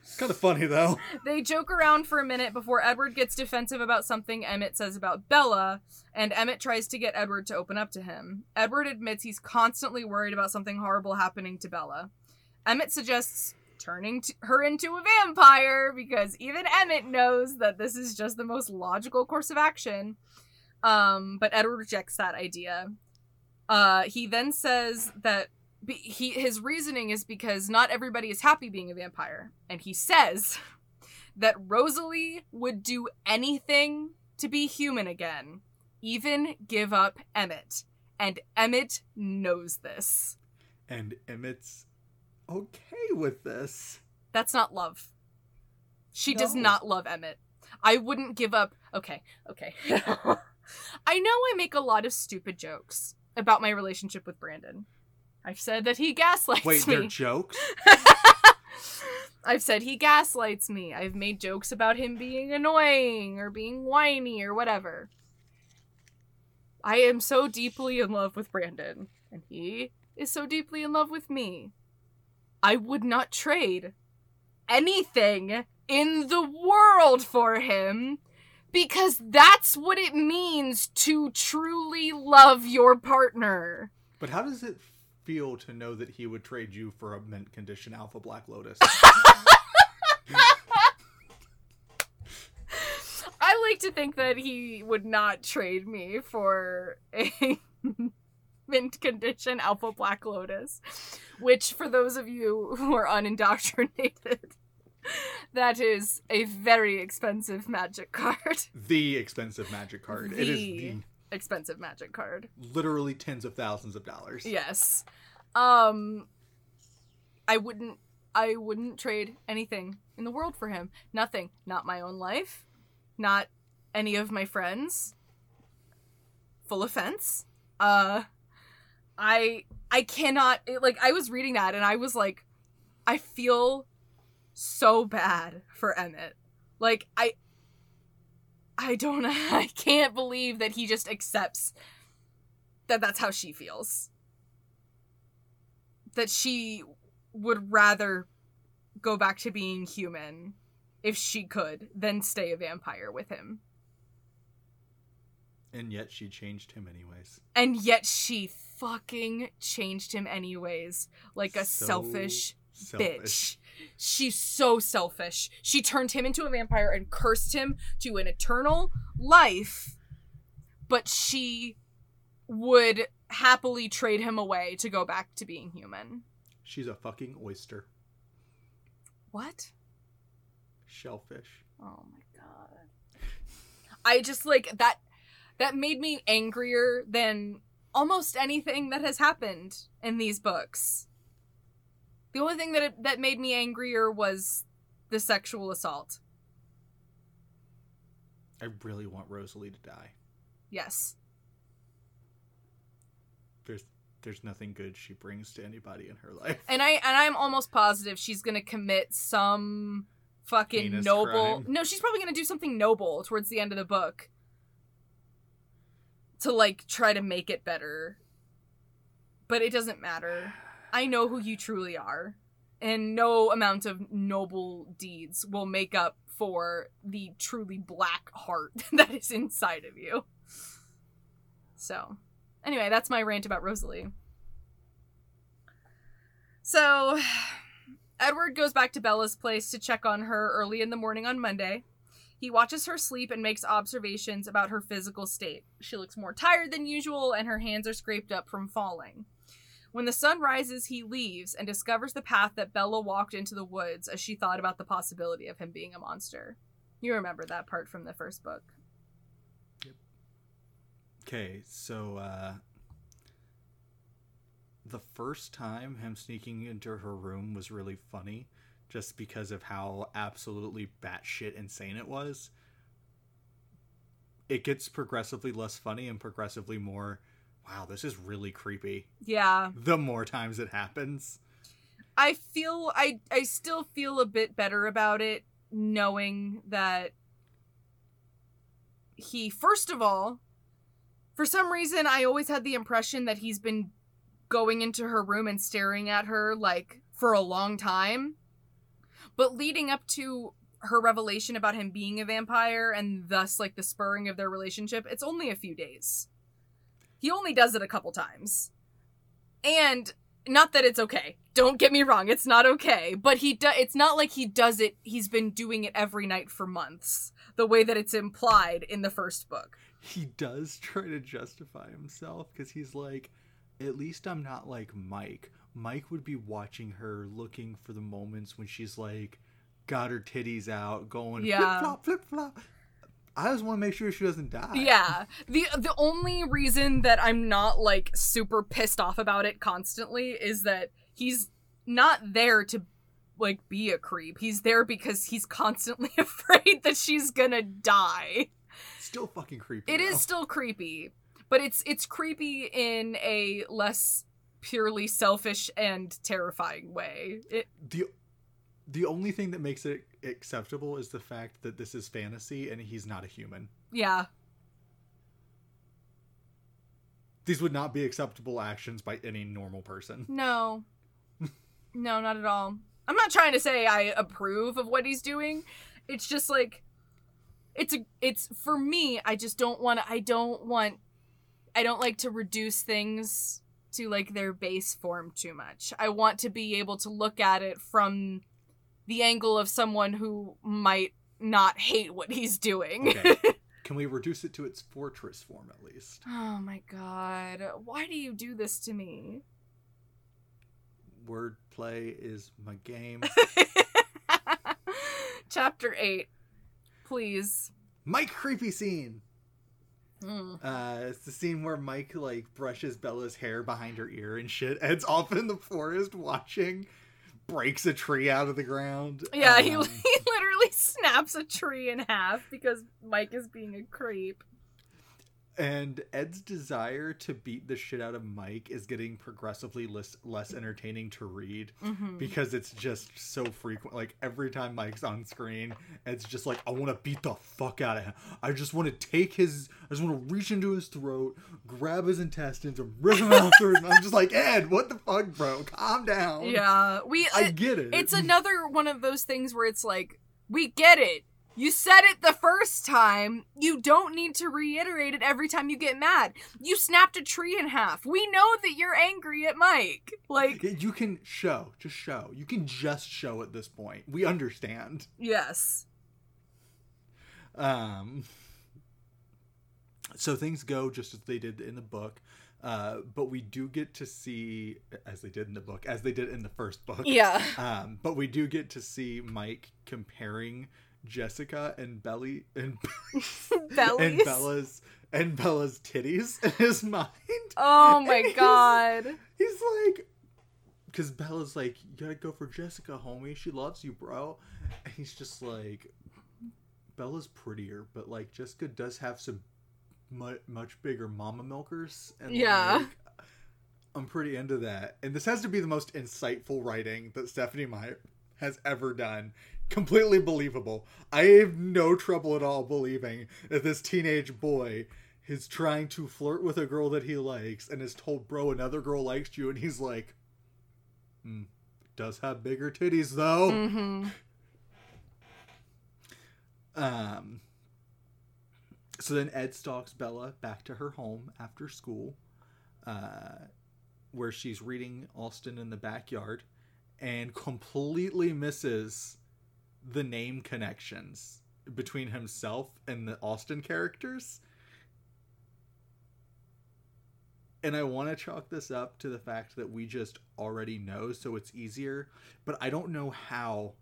It's kind of funny though. They joke around for a minute before Edward gets defensive about something Emmett says about Bella, and Emmett tries to get Edward to open up to him. Edward admits he's constantly worried about something horrible happening to Bella. Emmett suggests turning her into a vampire because even Emmett knows that this is just the most logical course of action. Um, but Edward rejects that idea. Uh, he then says that be- he his reasoning is because not everybody is happy being a vampire, and he says that Rosalie would do anything to be human again, even give up Emmett, and Emmett knows this. And Emmett's okay with this. That's not love. She does not love Emmett. I wouldn't give up. Okay, okay. I know I make a lot of stupid jokes about my relationship with Brandon. I've said that he gaslights Wait, they're jokes? I've said he gaslights me. I've made jokes about him being annoying or being whiny or whatever. I am so deeply in love with Brandon, and he is so deeply in love with me. I would not trade anything in the world for him because that's what it means to truly love your partner. But how does it feel to know that he would trade you for a mint condition Alpha Black Lotus? I like to think that he would not trade me for a mint condition Alpha Black Lotus, which, for those of you who are unindoctrinated, that is a very expensive magic card. the expensive magic card. It is The- the expensive magic card. literally tens of thousands of dollars. Yes. Um I wouldn't I wouldn't trade anything in the world for him. Nothing. Not my own life. Not any of my friends. Full offense. Uh I I cannot it, like I was reading that and I was like I feel so bad for Emmett. Like I I don't I can't believe that he just accepts that that's how she feels. That she would rather go back to being human if she could than stay a vampire with him. And yet she changed him anyways. And yet she fucking changed him anyways. Like a So selfish Selfish. bitch. She's so selfish. She turned him into a vampire and cursed him to an eternal life, but she would happily trade him away to go back to being human. She's a fucking oyster. What? Shellfish. Oh my god. I just like that that made me angrier than almost anything that has happened in these books. The only thing that that made me angrier was the sexual assault. I really want Rosalie to die. Yes. There's there's nothing good she brings to anybody in her life. And I and I'm almost positive she's going to commit some fucking Heinous noble crime. No, she's probably going to do something noble towards the end of the book. To like try to make it better. But it doesn't matter. I know who you truly are. And no amount of noble deeds will make up for the truly black heart that is inside of you. So, anyway, that's my rant about Rosalie. So, Edward goes back to Bella's place to check on her early in the morning on Monday. He watches her sleep and makes observations about her physical state. She looks more tired than usual, and her hands are scraped up from falling. When the sun rises, he leaves and discovers the path that Bella walked into the woods as she thought about the possibility of him being a monster. You remember that part from the first book. Yep. Okay, so uh the first time him sneaking into her room was really funny just because of how absolutely batshit insane it was. It gets progressively less funny and progressively more wow, this is really creepy. Yeah. The more times it happens. I feel I I still feel a bit better about it knowing that he first of all for some reason I always had the impression that he's been going into her room and staring at her like for a long time. But leading up to her revelation about him being a vampire and thus like the spurring of their relationship, it's only a few days. He only does it a couple times. And not that it's okay. Don't get me wrong, it's not okay, but he do- it's not like he does it he's been doing it every night for months, the way that it's implied in the first book. he does try to justify himself because he's like, at least I'm not like Mike. Mike would be watching her, looking for the moments when she's like, got her titties out, going Yeah. flip flop, flip flop. I just want to make sure she doesn't die. Yeah. The the only reason that I'm not like super pissed off about it constantly is that he's not there to like be a creep. He's there because he's constantly afraid that she's gonna die. Still fucking creepy. It though. is still creepy, but it's it's creepy in a less purely selfish and terrifying way. It the the only thing that makes it acceptable is the fact that this is fantasy and he's not a human. yeah. These would not be acceptable actions by any normal person. No. no, not at all. I'm not trying to say I approve of what he's doing. It's just like it's a it's for me, I just don't want I don't want I don't like to reduce things to like their base form too much. I want to be able to look at it from the angle of someone who might not hate what he's doing. Okay. Can we reduce it to its fortress form at least? oh my god. Why do you do this to me? Wordplay is my game. Chapter 8. Please. Mike creepy scene. Mm. Uh, it's the scene where Mike like brushes Bella's hair behind her ear and shit. Ed's off in the forest watching, breaks a tree out of the ground. Yeah, he, he Um, literally snaps a tree in half because Mike is being a creep. And Ed's desire to beat the shit out of Mike is getting progressively less less entertaining to read Mm-hmm. because it's just so frequent. Like every time Mike's on screen, it's just like, I want to beat the fuck out of him. I just want to take his, I just want to reach into his throat, grab his intestines, and rip him out through. And I'm just like, Ed, what the fuck, bro? Calm down. Yeah, we. I it- get it. it's another one of those things where it's like, we get it. You said it the first time. You don't need to reiterate it every time you get mad. You snapped a tree in half. We know that you're angry at Mike. Like, you can show, just show. You can just show at this point. We understand. yes. Um, so things go just as they did in the book, uh, but we do get to see, as they did in the book, as they did in the first book. Yeah. Um, but we do get to see Mike comparing Jessica and Belly and, and Bella's and Bella's titties in his mind. Oh my And god. He's like, because Bella's like, you gotta go for Jessica, homie. She loves you, bro. And he's just like, Bella's prettier, but like Jessica does have some mu- much bigger mama milkers. And Yeah. like, I'm pretty into that. And this has to be the most insightful writing that Stephenie Meyer has ever done. Completely believable. I have no trouble at all believing that this teenage boy is trying to flirt with a girl that he likes and is told, bro, another girl likes you. And he's like, hmm, does have bigger titties though. Mm-hmm. Um. So then Ed stalks Bella back to her home after school, uh, where she's reading Austen in the backyard, and completely misses the name connections between himself and the Austen characters. And I want to chalk this up to the fact that we just already know, so it's easier. But I don't know how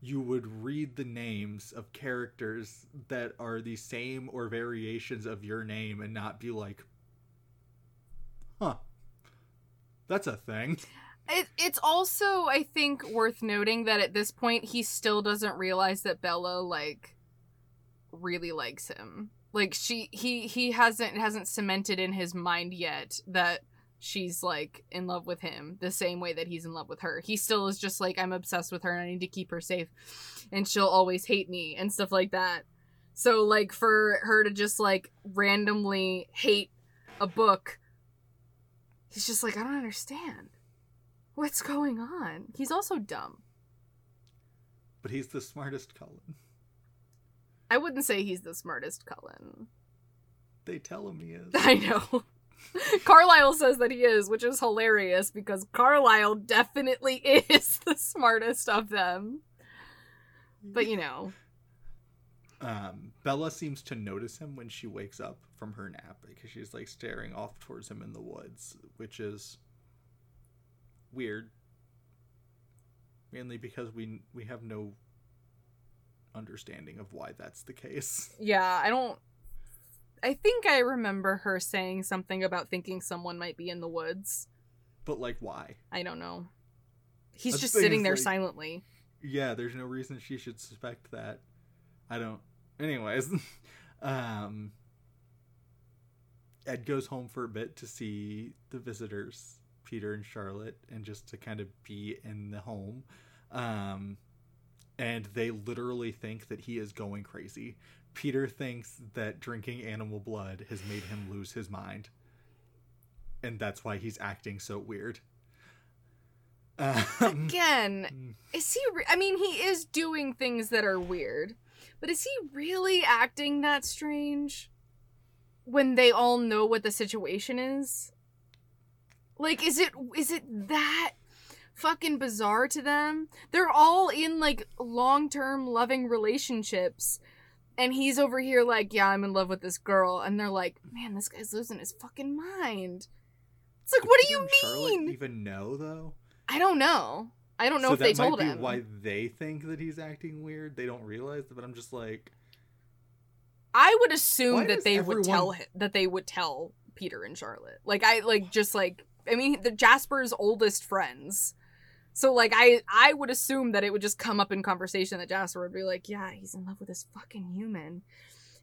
you would read the names of characters that are the same or variations of your name and not be like, huh, that's a thing. It, it's also, I think, worth noting that at this point he still doesn't realize that Bella like really likes him. Like she, he, he hasn't hasn't cemented in his mind yet that she's like in love with him the same way that he's in love with her. He still is just like I'm obsessed with her and I need to keep her safe, and she'll always hate me and stuff like that. So like for her to just like randomly hate a book, he's just like I don't understand. What's going on? He's also dumb. But he's the smartest Cullen. I wouldn't say he's the smartest Cullen. They tell him he is. I know. Carlisle says that he is, which is hilarious because Carlisle definitely is the smartest of them. But you know, Um, Bella seems to notice him when she wakes up from her nap because she's like staring off towards him in the woods, which is weird. Mainly because we we have no understanding of why that's the case. Yeah, I don't. I think I remember her saying something about thinking someone might be in the woods. But like, why? I don't know. He's That's just the sitting there like- silently. Yeah, there's no reason she should suspect that. I don't. Anyways, um, Ed goes home for a bit to see the visitors, Peter and Charlotte, and just to kind of be in the home. Um, and they literally think that he is going crazy. Peter thinks that drinking animal blood has made him lose his mind. And that's why he's acting so weird. Um, Again, is he? Re- I mean, he is doing things that are weird, but is he really acting that strange when they all know what the situation is? Like, is it is it that fucking bizarre to them? They're all in like long term loving relationships. And he's over here like, yeah, I'm in love with this girl, and they're like, man, this guy's losing his fucking mind. It's like, what do you and Charlotte mean? even know though? I don't know. I don't know so if they told him. why they think that he's acting weird. They don't realize, but I'm just like, I would assume Why that they would tell everyone- hi- that they would tell Peter and Charlotte. Like I like just like I mean the Jasper's oldest friends. So like I I would assume that it would just come up in conversation that Jasper would be like, "Yeah, he's in love with this fucking human."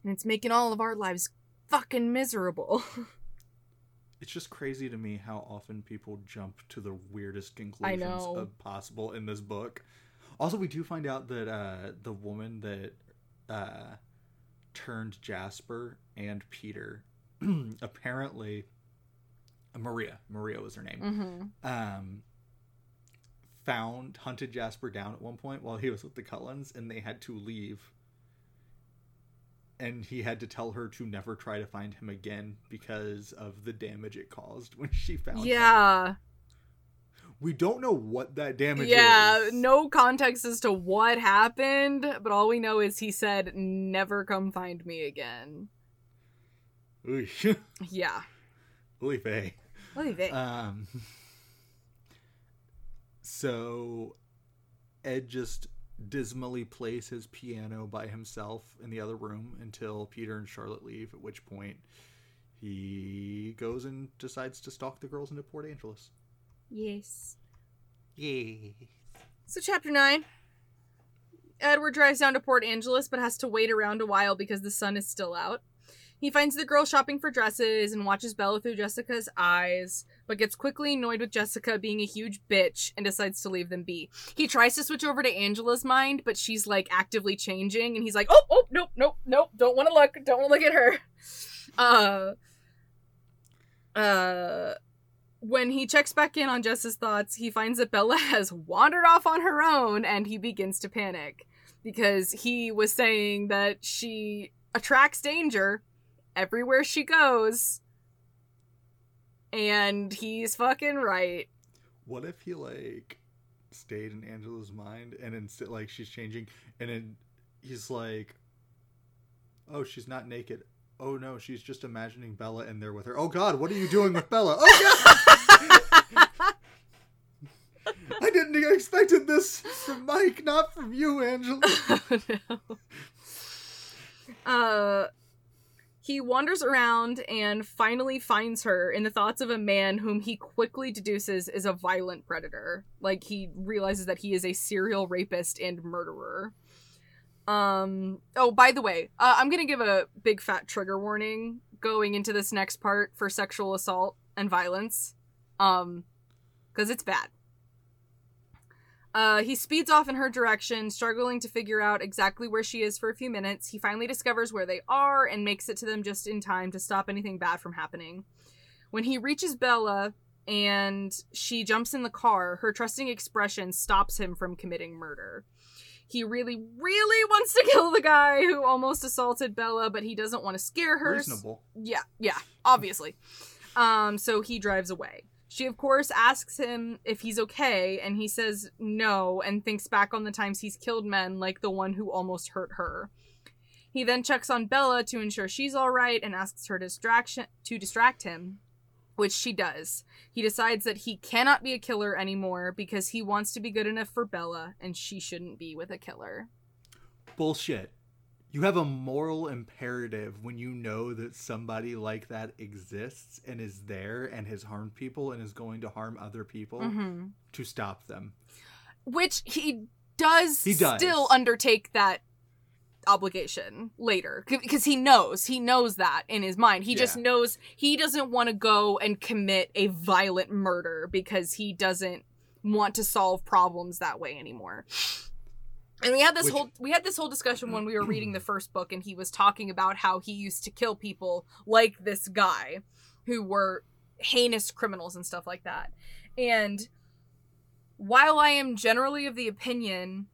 And it's making all of our lives fucking miserable. it's just crazy to me how often people jump to the weirdest conclusions of possible in this book. Also, we do find out that uh, the woman that uh, turned Jasper and Peter, apparently, Maria, Maria was her name. mhm. um, found hunted Jasper down at one point while he was with the Cullens, and they had to leave. And he had to tell her to never try to find him again because of the damage it caused when she found him. Yeah. We don't know what that damage Yeah, is. no context as to what happened, but all we know is he said never come find me again. Yeah. Oy vey. Oy vey. Um, so Ed just dismally plays his piano by himself in the other room until Peter and Charlotte leave, at which point he goes and decides to stalk the girls into Port Angeles. yes. Yay. So, chapter 9. Edward drives down to Port Angeles but has to wait around a while because the sun is still out. He finds the girl shopping for dresses and watches Bella through Jessica's eyes, but gets quickly annoyed with Jessica being a huge bitch and decides to leave them be. He tries to switch over to Angela's mind, but she's like actively changing, and he's like, "Oh, oh, nope, nope, nope, don't want to look, don't want to look at her." Uh, uh, when he checks back in on Jess's thoughts, he finds that Bella has wandered off on her own and he begins to panic because he was saying that she attracts danger everywhere she goes. And he's fucking right. What if he like stayed in Angela's mind and instead like she's changing and then he's like Oh, she's not naked. Oh no, she's just imagining Bella in there with her. Oh god, what are you doing with Bella? Oh god! I didn't expected this from Mike, not from you, Angela. oh no. Uh he wanders around and finally finds her in the thoughts of a man whom he quickly deduces is a violent predator. Like he realizes that he is a serial rapist and murderer. Um oh by the way, uh, I'm going to give a big fat trigger warning going into this next part for sexual assault and violence. Um cuz it's bad. Uh, he speeds off in her direction, struggling to figure out exactly where she is for a few minutes. He finally discovers where they are and makes it to them just in time to stop anything bad from happening. When he reaches Bella and she jumps in the car, her trusting expression stops him from committing murder. He really, really wants to kill the guy who almost assaulted Bella, but he doesn't want to scare her. Reasonable. Yeah, yeah, obviously. Um, so he drives away. She, of course, asks him if he's okay, and he says no and thinks back on the times he's killed men, like the one who almost hurt her. He then checks on Bella to ensure she's all right and asks her distraction to distract him, which she does. He decides that he cannot be a killer anymore because he wants to be good enough for Bella and she shouldn't be with a killer. Bullshit. You have a moral imperative when you know that somebody like that exists and is there and has harmed people and is going to harm other people Mhm. to stop them. Which he does, He does. still undertake that obligation later because he knows he knows that in his mind he just knows he doesn't want to go and commit a violent murder because he doesn't want to solve problems that way anymore and we had this Which- whole we had this whole discussion when we were reading the first book and he was talking about how he used to kill people like this guy who were heinous criminals and stuff like that and while I am generally of the opinion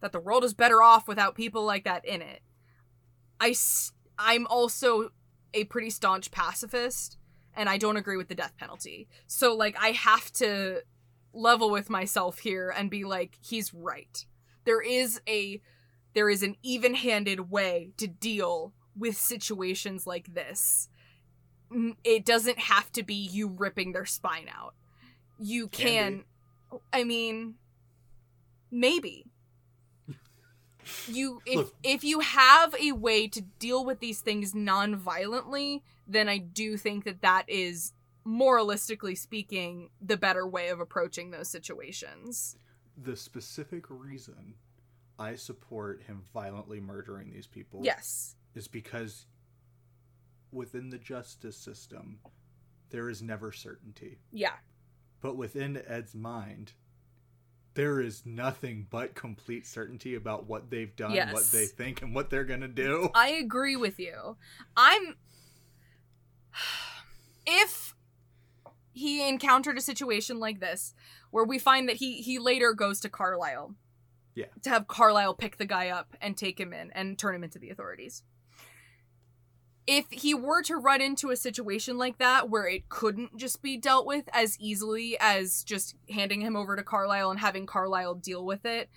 that the world is better off without people like that in it, i i'm also a pretty staunch pacifist and I don't agree with the death penalty. So like I have to level with myself here and be like he's right. There is a there is an even-handed way to deal with situations like this. It doesn't have to be you ripping their spine out. You Can can, I mean maybe you if Look. if you have a way to deal with these things non-violently then i do think that that is moralistically speaking the better way of approaching those situations The specific reason I support him violently murdering these people yes is because within the justice system, there is never certainty. yeah But within Ed's mind, there is nothing but complete certainty about what they've done, what they think, and what they're gonna do. i agree with you i'm if he encountered a situation like this where we find that he he later goes to carlisle Yeah. to have carlisle pick the guy up and take him in and turn him into the authorities if he were to run into a situation like that where it couldn't just be dealt with as easily as just handing him over to Carlisle and having Carlisle deal with it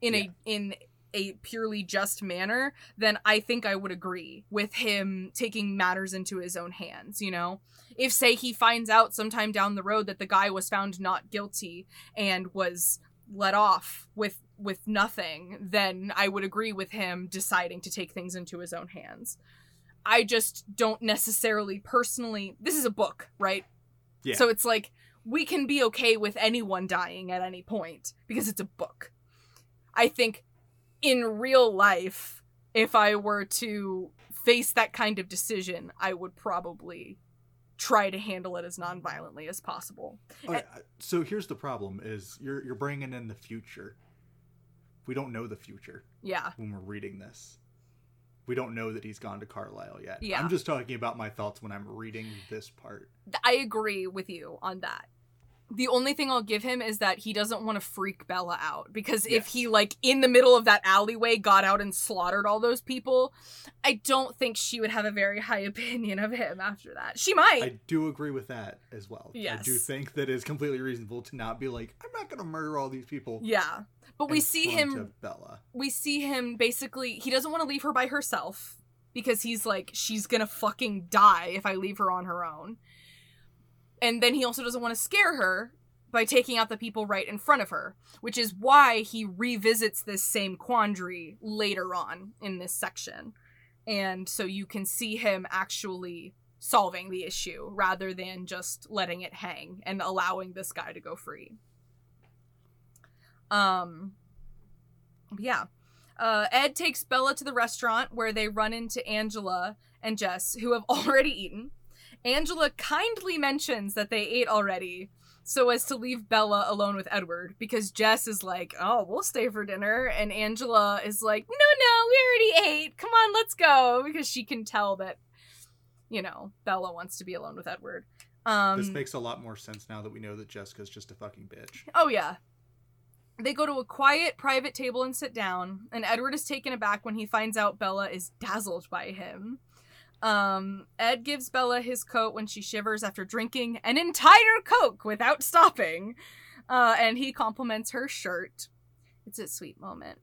in Yeah. a in a purely just manner, then I think I would agree with him taking matters into his own hands, you know? If say he finds out sometime down the road that the guy was found not guilty and was let off with with nothing, then I would agree with him deciding to take things into his own hands. I just don't necessarily personally. This is a book, right? Yeah. So it's like we can be okay with anyone dying at any point because it's a book. I think in real life, if I were to face that kind of decision, I would probably try to handle it as non-violently as possible. Okay, uh, so here's the problem: is you're you're bringing in the future. We don't know the future Yeah. when we're reading this. We don't know that he's gone to Carlisle yet. Yeah. I'm just talking about my thoughts when I'm reading this part. I agree with you on that. The only thing I'll give him is that he doesn't want to freak Bella out because if he like in the middle of that alleyway got out and slaughtered all those people, I don't think she would have a very high opinion of him after that. She might. I do agree with that as well. Yes. I do think that it's completely reasonable to not be like, I'm not going to murder all these people. yeah. But we see him Bella. we see him basically he doesn't want to leave her by herself because he's like she's gonna fucking die if i leave her on her own and then he also doesn't want to scare her by taking out the people right in front of her which is why he revisits this same quandary later on in this section and so you can see him actually solving the issue rather than just letting it hang and allowing this guy to go free um yeah. Uh, Ed takes Bella to the restaurant where they run into Angela and Jess, who have already eaten. Angela kindly mentions that they ate already so as to leave Bella alone with Edward because Jess is like, oh, we'll stay for dinner. And Angela is like, no, no, we already ate. Come on, let's go. Because she can tell that, you know, Bella wants to be alone with Edward. Um, this makes a lot more sense now that we know that Jessica's just a fucking bitch. Oh yeah. They go to a quiet private table and sit down, and Edward is taken aback when he finds out Bella is dazzled by him. Um, Ed gives Bella his coat when she shivers after drinking an entire Coke without stopping. Uh, and he compliments her shirt. It's a sweet moment.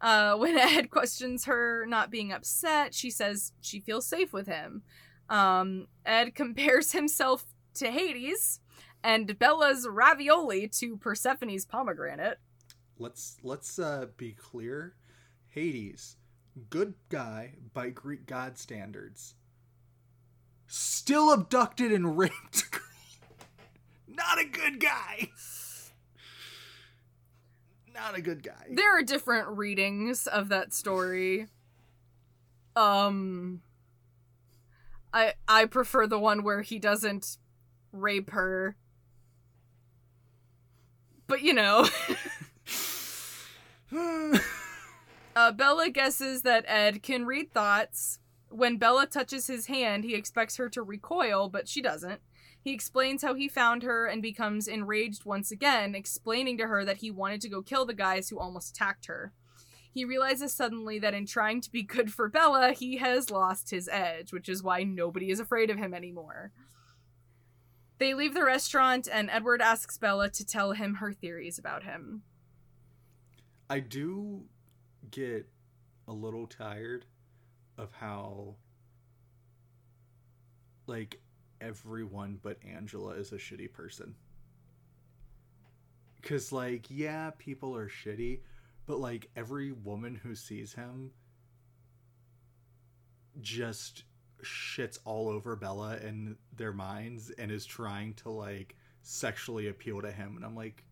Uh, when Ed questions her not being upset, she says she feels safe with him. Um, Ed compares himself to Hades and Bella's ravioli to Persephone's pomegranate. Let's let's uh, be clear. Hades, good guy by Greek god standards. Still abducted and raped. Not a good guy. Not a good guy. There are different readings of that story. Um I I prefer the one where he doesn't rape her. But you know, uh, Bella guesses that Ed can read thoughts. When Bella touches his hand, he expects her to recoil, but she doesn't. He explains how he found her and becomes enraged once again, explaining to her that he wanted to go kill the guys who almost attacked her. He realizes suddenly that in trying to be good for Bella, he has lost his edge, which is why nobody is afraid of him anymore. They leave the restaurant, and Edward asks Bella to tell him her theories about him. I do get a little tired of how like everyone but Angela is a shitty person. Cuz like yeah, people are shitty, but like every woman who sees him just shits all over Bella in their minds and is trying to like sexually appeal to him and I'm like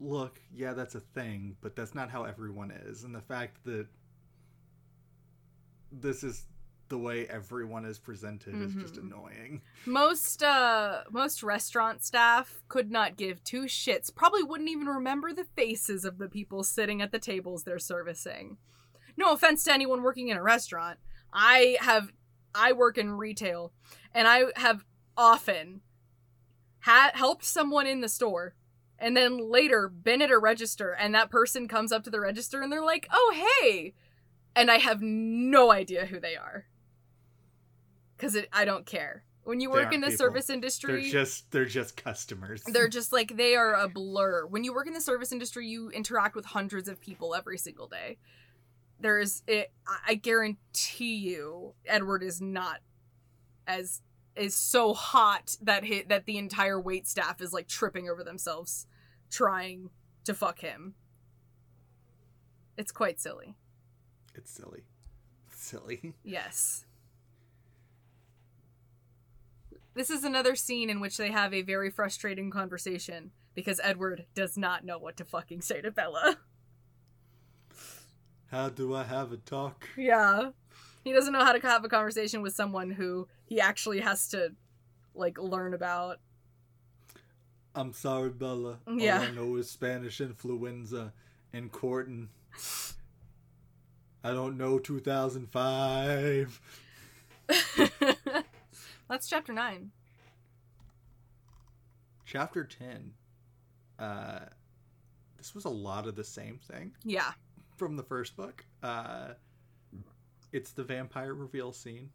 look, yeah, that's a thing, but that's not how everyone is. And the fact that this is the way everyone is presented is just Mhm. annoying. Most uh most restaurant staff could not give two shits. Probably wouldn't even remember the faces of the people sitting at the tables they're servicing. No offense to anyone working in a restaurant. I have I work in retail and I have often had helped someone in the store and then later been at a register and that person comes up to the register and they're like, "Oh, hey." And I have no idea who they are. Cuz I don't care. When you work in the people. service industry, They're just they're just customers. they're just like they are a blur. When you work in the service industry, you interact with hundreds of people every single day. There's it I guarantee you Edward is not as is so hot that hit that the entire wait staff is like tripping over themselves trying to fuck him. It's quite silly. it's silly. Silly. Yes. This is another scene in which they have a very frustrating conversation because Edward does not know what to fucking say to Bella. How do I have a talk? Yeah. He doesn't know how to have a conversation with someone who he actually has to like learn about. I'm sorry, Bella. Yeah. All I know is Spanish influenza and courting. I don't know 2005. That's chapter 9. Chapter 10. Uh, this was a lot of the same thing Yeah. from the first book. Uh, it's the vampire reveal scene.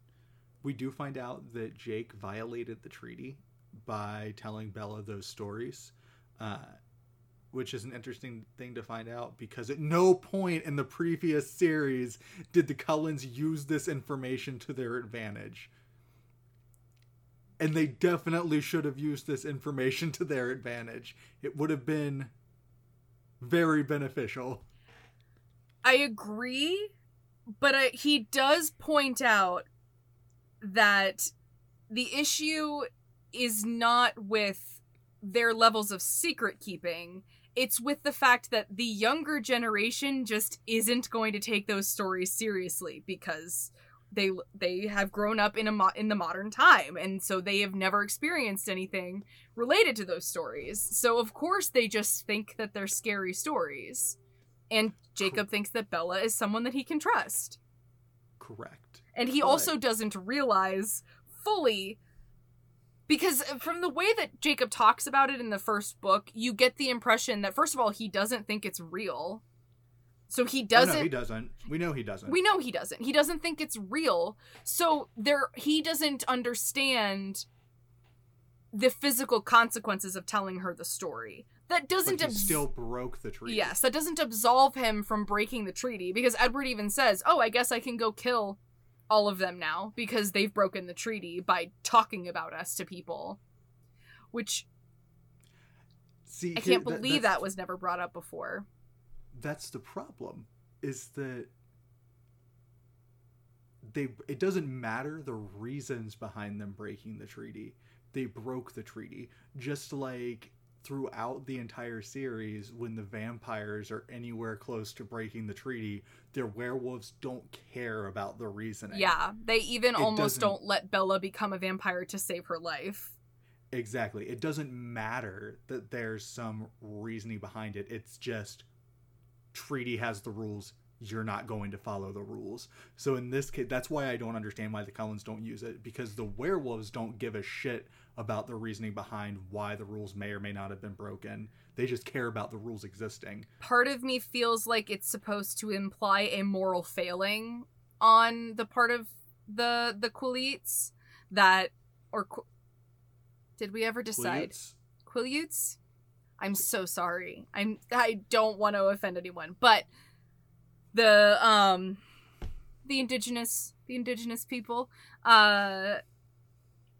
We do find out that Jake violated the treaty by telling Bella those stories, uh, which is an interesting thing to find out because at no point in the previous series did the Cullens use this information to their advantage. And they definitely should have used this information to their advantage. It would have been very beneficial. I agree, but I, he does point out that the issue is not with their levels of secret keeping. It's with the fact that the younger generation just isn't going to take those stories seriously because they they have grown up in a mo- in the modern time and so they have never experienced anything related to those stories. So of course they just think that they're scary stories. And Jacob thinks that Bella is someone that he can trust. Correct. And he also doesn't realize fully because from the way that Jacob talks about it in the first book, you get the impression that first of all he doesn't think it's real. So he Oh, doesn't no, he doesn't. We know he doesn't. we know he doesn't. He doesn't think it's real. So there he doesn't understand the physical consequences of telling her the story. That doesn't abs- still broke the treaty. Yes, that doesn't absolve him from breaking the treaty because Edward even says, "Oh, I guess I can go kill all of them now because they've broken the treaty by talking about us to people." Which See, I can't believe that's- that was never brought up before. that's the problem is that they it doesn't matter the reasons behind them breaking the treaty they broke the treaty just like throughout the entire series when the vampires are anywhere close to breaking the treaty their werewolves don't care about the reasoning Yeah, they even It almost don't let Bella become a vampire to save her life. Exactly. It doesn't matter that there's some reasoning behind it. It's just treaty has the rules. You're not going to follow the rules. So in this case, that's why I don't understand why the Cullens don't use it because the werewolves don't give a shit about the reasoning behind why the rules may or may not have been broken. They just care about the rules existing. Part of me feels like it's supposed to imply a moral failing on the part of the the Quilites that or Qu- did we ever decide Quileutes? Quileutes? I'm so sorry. I'm I don't want to offend anyone, but the um the indigenous the indigenous people uh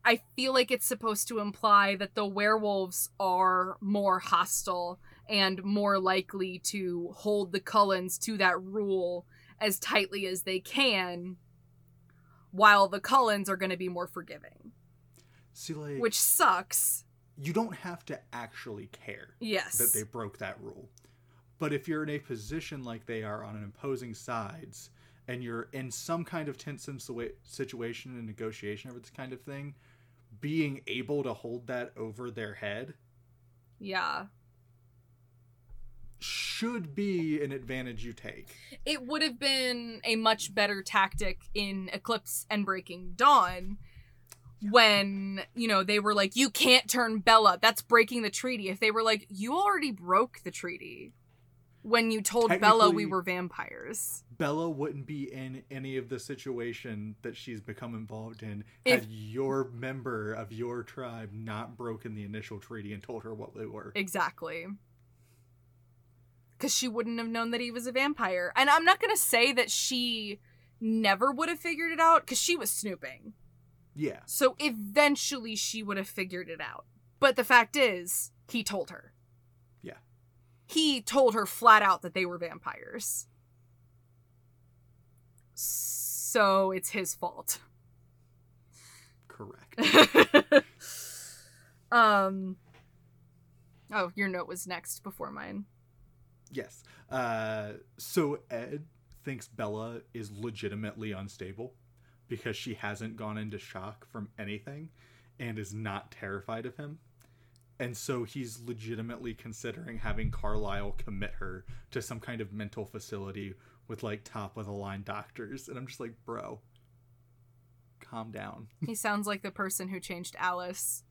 I feel like it's supposed to imply that the werewolves are more hostile and more likely to hold the Cullens to that rule as tightly as they can, while the Cullens are going to be more forgiving, See, like, which sucks. you don't have to actually care. Yes. that they broke that rule. But if you're in a position like they are on an opposing sides, and you're in some kind of tense situation and negotiation over this kind of thing, being able to hold that over their head yeah. should be an advantage you take. It would have been a much better tactic in Eclipse and Breaking Dawn when, you know, they were like, you can't turn Bella. That's breaking the treaty. If they were like, you already broke the treaty when you told Bella we were vampires. Bella wouldn't be in any of the situation that she's become involved in If- had your member of your tribe not broken the initial treaty and told her what they were. Exactly. Because she wouldn't have known that he was a vampire. And I'm not going to say that she never would have figured it out because she was snooping. Yeah. So eventually she would have figured it out. But the fact is, he told her. He told her flat out that they were vampires. So it's his fault. Correct. um Oh, your note was next before mine. Yes. Uh, so Ed thinks Bella is legitimately unstable because she hasn't gone into shock from anything and is not terrified of him. And so he's legitimately considering having Carlisle commit her to some kind of mental facility with like top of the line doctors. And I'm just like, bro, calm down. He sounds like the person who changed Alice.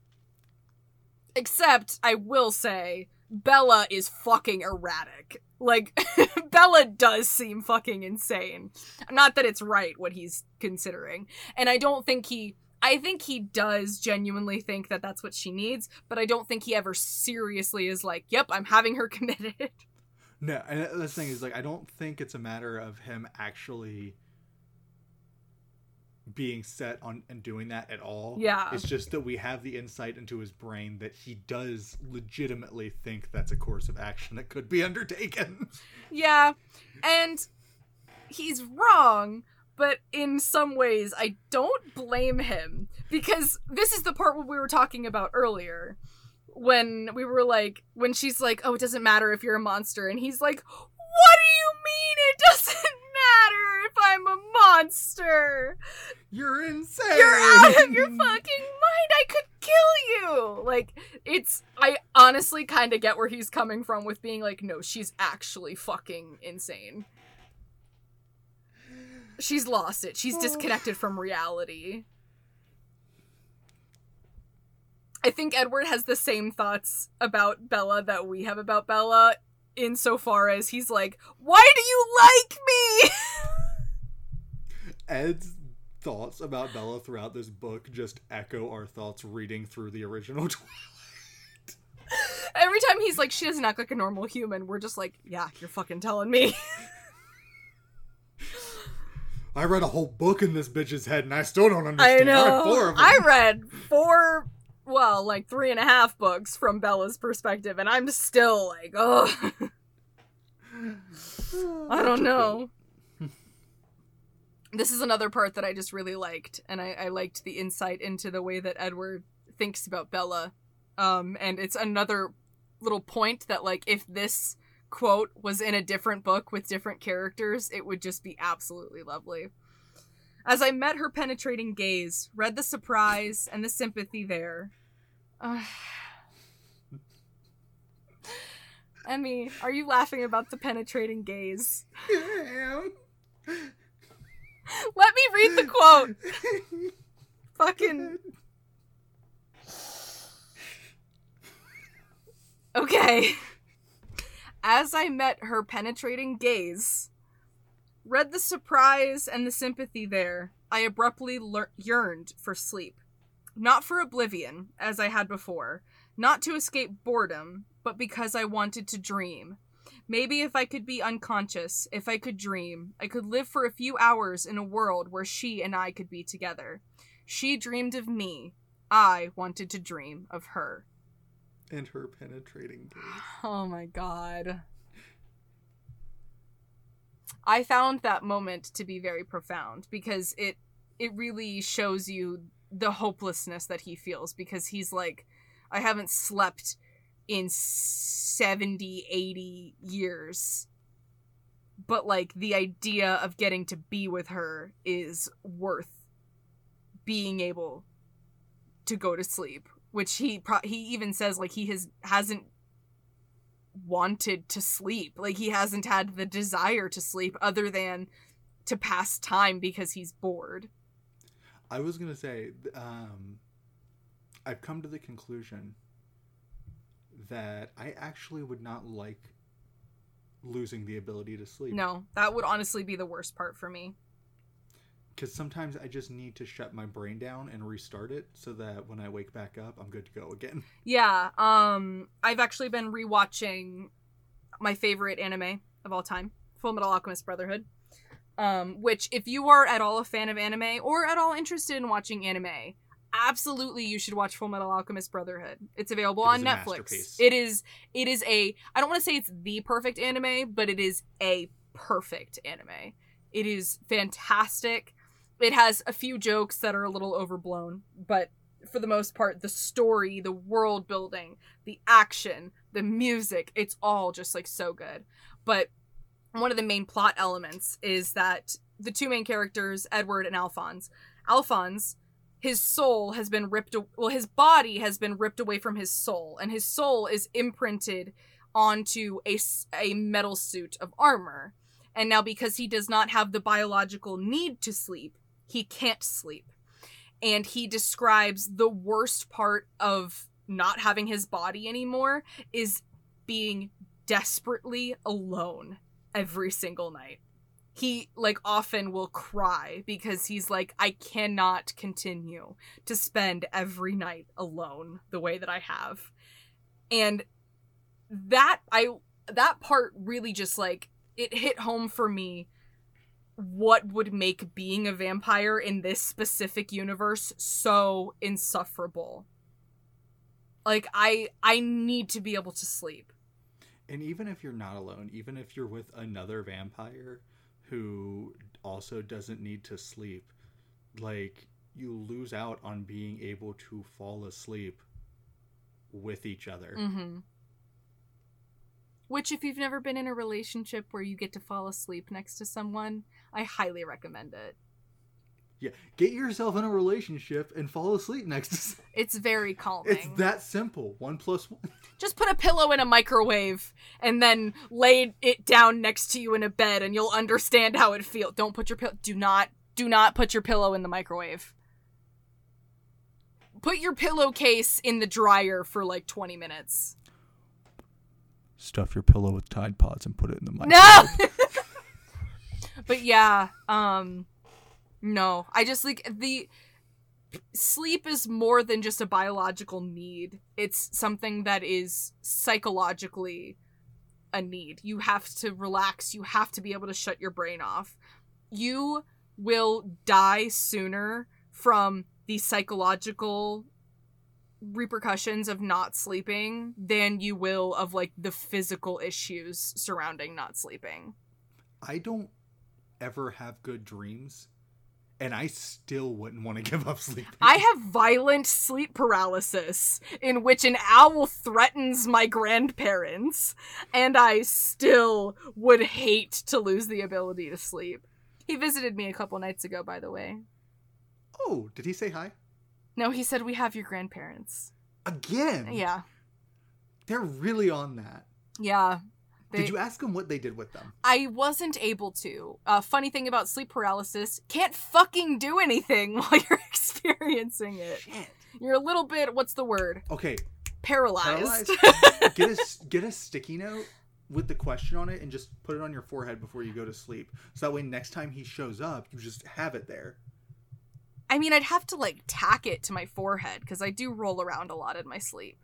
Except, I will say, Bella is fucking erratic. Like, Bella does seem fucking insane. Not that it's right what he's considering. And I don't think he. I think he does genuinely think that that's what she needs, but I don't think he ever seriously is like, yep, I'm having her committed. No, and the thing is, like, I don't think it's a matter of him actually being set on and doing that at all. Yeah. It's just that we have the insight into his brain that he does legitimately think that's a course of action that could be undertaken. Yeah, and he's wrong, but in some ways I don't blame him because this is the part what we were talking about earlier when we were like when she's like, "Oh, it doesn't matter if you're a monster." And he's like, "What do you mean it doesn't matter if I'm a monster? You're insane. You're out of your fucking mind. I could kill you." Like it's I honestly kind of get where he's coming from with being like, "No, she's actually fucking insane." She's lost it. She's oh. disconnected from reality. I think Edward has the same thoughts about Bella that we have about Bella, insofar as he's like, Why do you like me? Ed's thoughts about Bella throughout this book just echo our thoughts reading through the original Twilight. Every every time he's like, she doesn't act like a normal human, we're just like, yeah, you're fucking telling me. I read a whole book in this bitch's head and I still don't understand. I know. I, have four of them. I read four, well, like three and a half books from Bella's perspective, and I'm still like, oh, I don't know. this is another part that I just really liked, and I, I liked the insight into the way that Edward thinks about Bella. Um, and it's another little point that, like, if this quote was in a different book with different characters, it would just be absolutely lovely. As I met her penetrating gaze, read the surprise and the sympathy there. Uh, Emmy, are you laughing about the penetrating gaze? I am. Let me read the quote. Fucking. Okay. As I met her penetrating gaze, read the surprise and the sympathy there, I abruptly yearned for sleep. Not for oblivion, as I had before, not to escape boredom, but because I wanted to dream. Maybe if I could be unconscious, if I could dream, I could live for a few hours in a world where she and I could be together. She dreamed of me. I wanted to dream of her. And her penetrating gaze. Oh my god. I found that moment to be very profound because it it really shows you the hopelessness that he feels because he's like I haven't slept in 70 80 years but like the idea of getting to be with her is worth being able to go to sleep which he pro- he even says like he has hasn't wanted to sleep. Like he hasn't had the desire to sleep other than to pass time because he's bored. I was gonna say, um, I've come to the conclusion that I actually would not like losing the ability to sleep. no that would honestly be the worst part for me because sometimes I just need to shut my brain down and restart it so that when I wake back up, I'm good to go again. yeah um i've actually been rewatching my favorite anime of all time full metal alchemist brotherhood. Um which if you are at all a fan of anime or at all interested in watching anime absolutely you should watch full metal alchemist brotherhood. It's available It on netflix. it is it is a i don't want to say it's the perfect anime but it is a perfect anime. It is fantastic it has a few jokes that are a little overblown but for the most part the story the world building the action the music it's all just like so good. But one of the main plot elements is that the two main characters edward and alphonse alphonse his soul has been ripped well his body has been ripped away from his soul and his soul is imprinted onto a, a metal suit of armor. And now because he does not have the biological need to sleep he can't sleep and he describes the worst part of not having his body anymore is being desperately alone every single night he like often will cry because he's like I cannot continue to spend every night alone the way that I have. And that I that part really just like it hit home for me what would make being a vampire in this specific universe so insufferable. Like I I need to be able to sleep. And even if you're not alone, even if you're with another vampire who also doesn't need to sleep, like you lose out on being able to fall asleep with each other. Mhm. Which if you've never been in a relationship where you get to fall asleep next to someone, I highly recommend it. Yeah, get yourself in a relationship and fall asleep next to. s- It's very calming. It's that simple. One plus one. Just put a pillow in a microwave and then lay it down next to you in a bed and you'll understand how it feels. Don't put your pill do not do not put your pillow in the microwave. Put your pillowcase in the dryer for like 20 minutes. Stuff your pillow with Tide Pods and put it in the microwave. No. but yeah, um no. I just like the sleep is more than just a biological need. It's something that is psychologically a need. You have to relax. You have to be able to shut your brain off. You will die sooner from the psychological repercussions of not sleeping than you will of like the physical issues surrounding not sleeping. I don't ever have good dreams, and I still wouldn't want to give up sleep. I have violent sleep paralysis in which an owl threatens my grandparents, and I still would hate to lose the ability to sleep. He visited me a couple nights ago, by the way. Oh, did he say hi? No, he said we have your grandparents. Again? Yeah. They're really on that. Yeah. They- Did you ask them what they did with them? I wasn't able to. Uh, funny thing about sleep paralysis, can't fucking do anything while you're experiencing it. Shit. You're a little bit, what's the word? Okay, Paralyzed. paralyzed. get a get a sticky note with the question on it and just put it on your forehead before you go to sleep. So that way, next time he shows up, you just have it there. I mean, I'd have to like tack it to my forehead because I do roll around a lot in my sleep.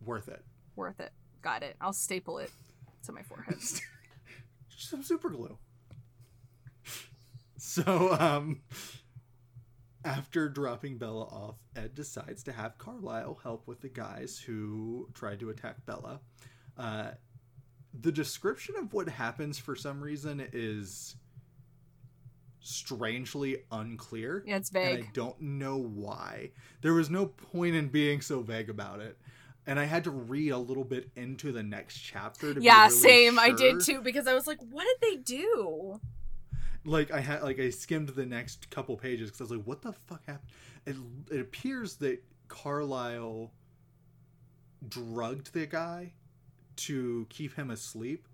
Worth it. Worth it. Got it. I'll staple it to my forehead. Just some super glue. So, um, after dropping Bella off, Ed decides to have Carlisle help with the guys who tried to attack Bella. Uh, the description of what happens for some reason is strangely unclear. Yeah, it's And I don't know why. There was no point in being so vague about it. And I had to read a little bit into the next chapter to Yeah, really same. I did too because I was like, what did they do? like I had like I skimmed the next couple pages because I was like, what the fuck happened? It, it appears that Carlisle drugged the guy to keep him asleep,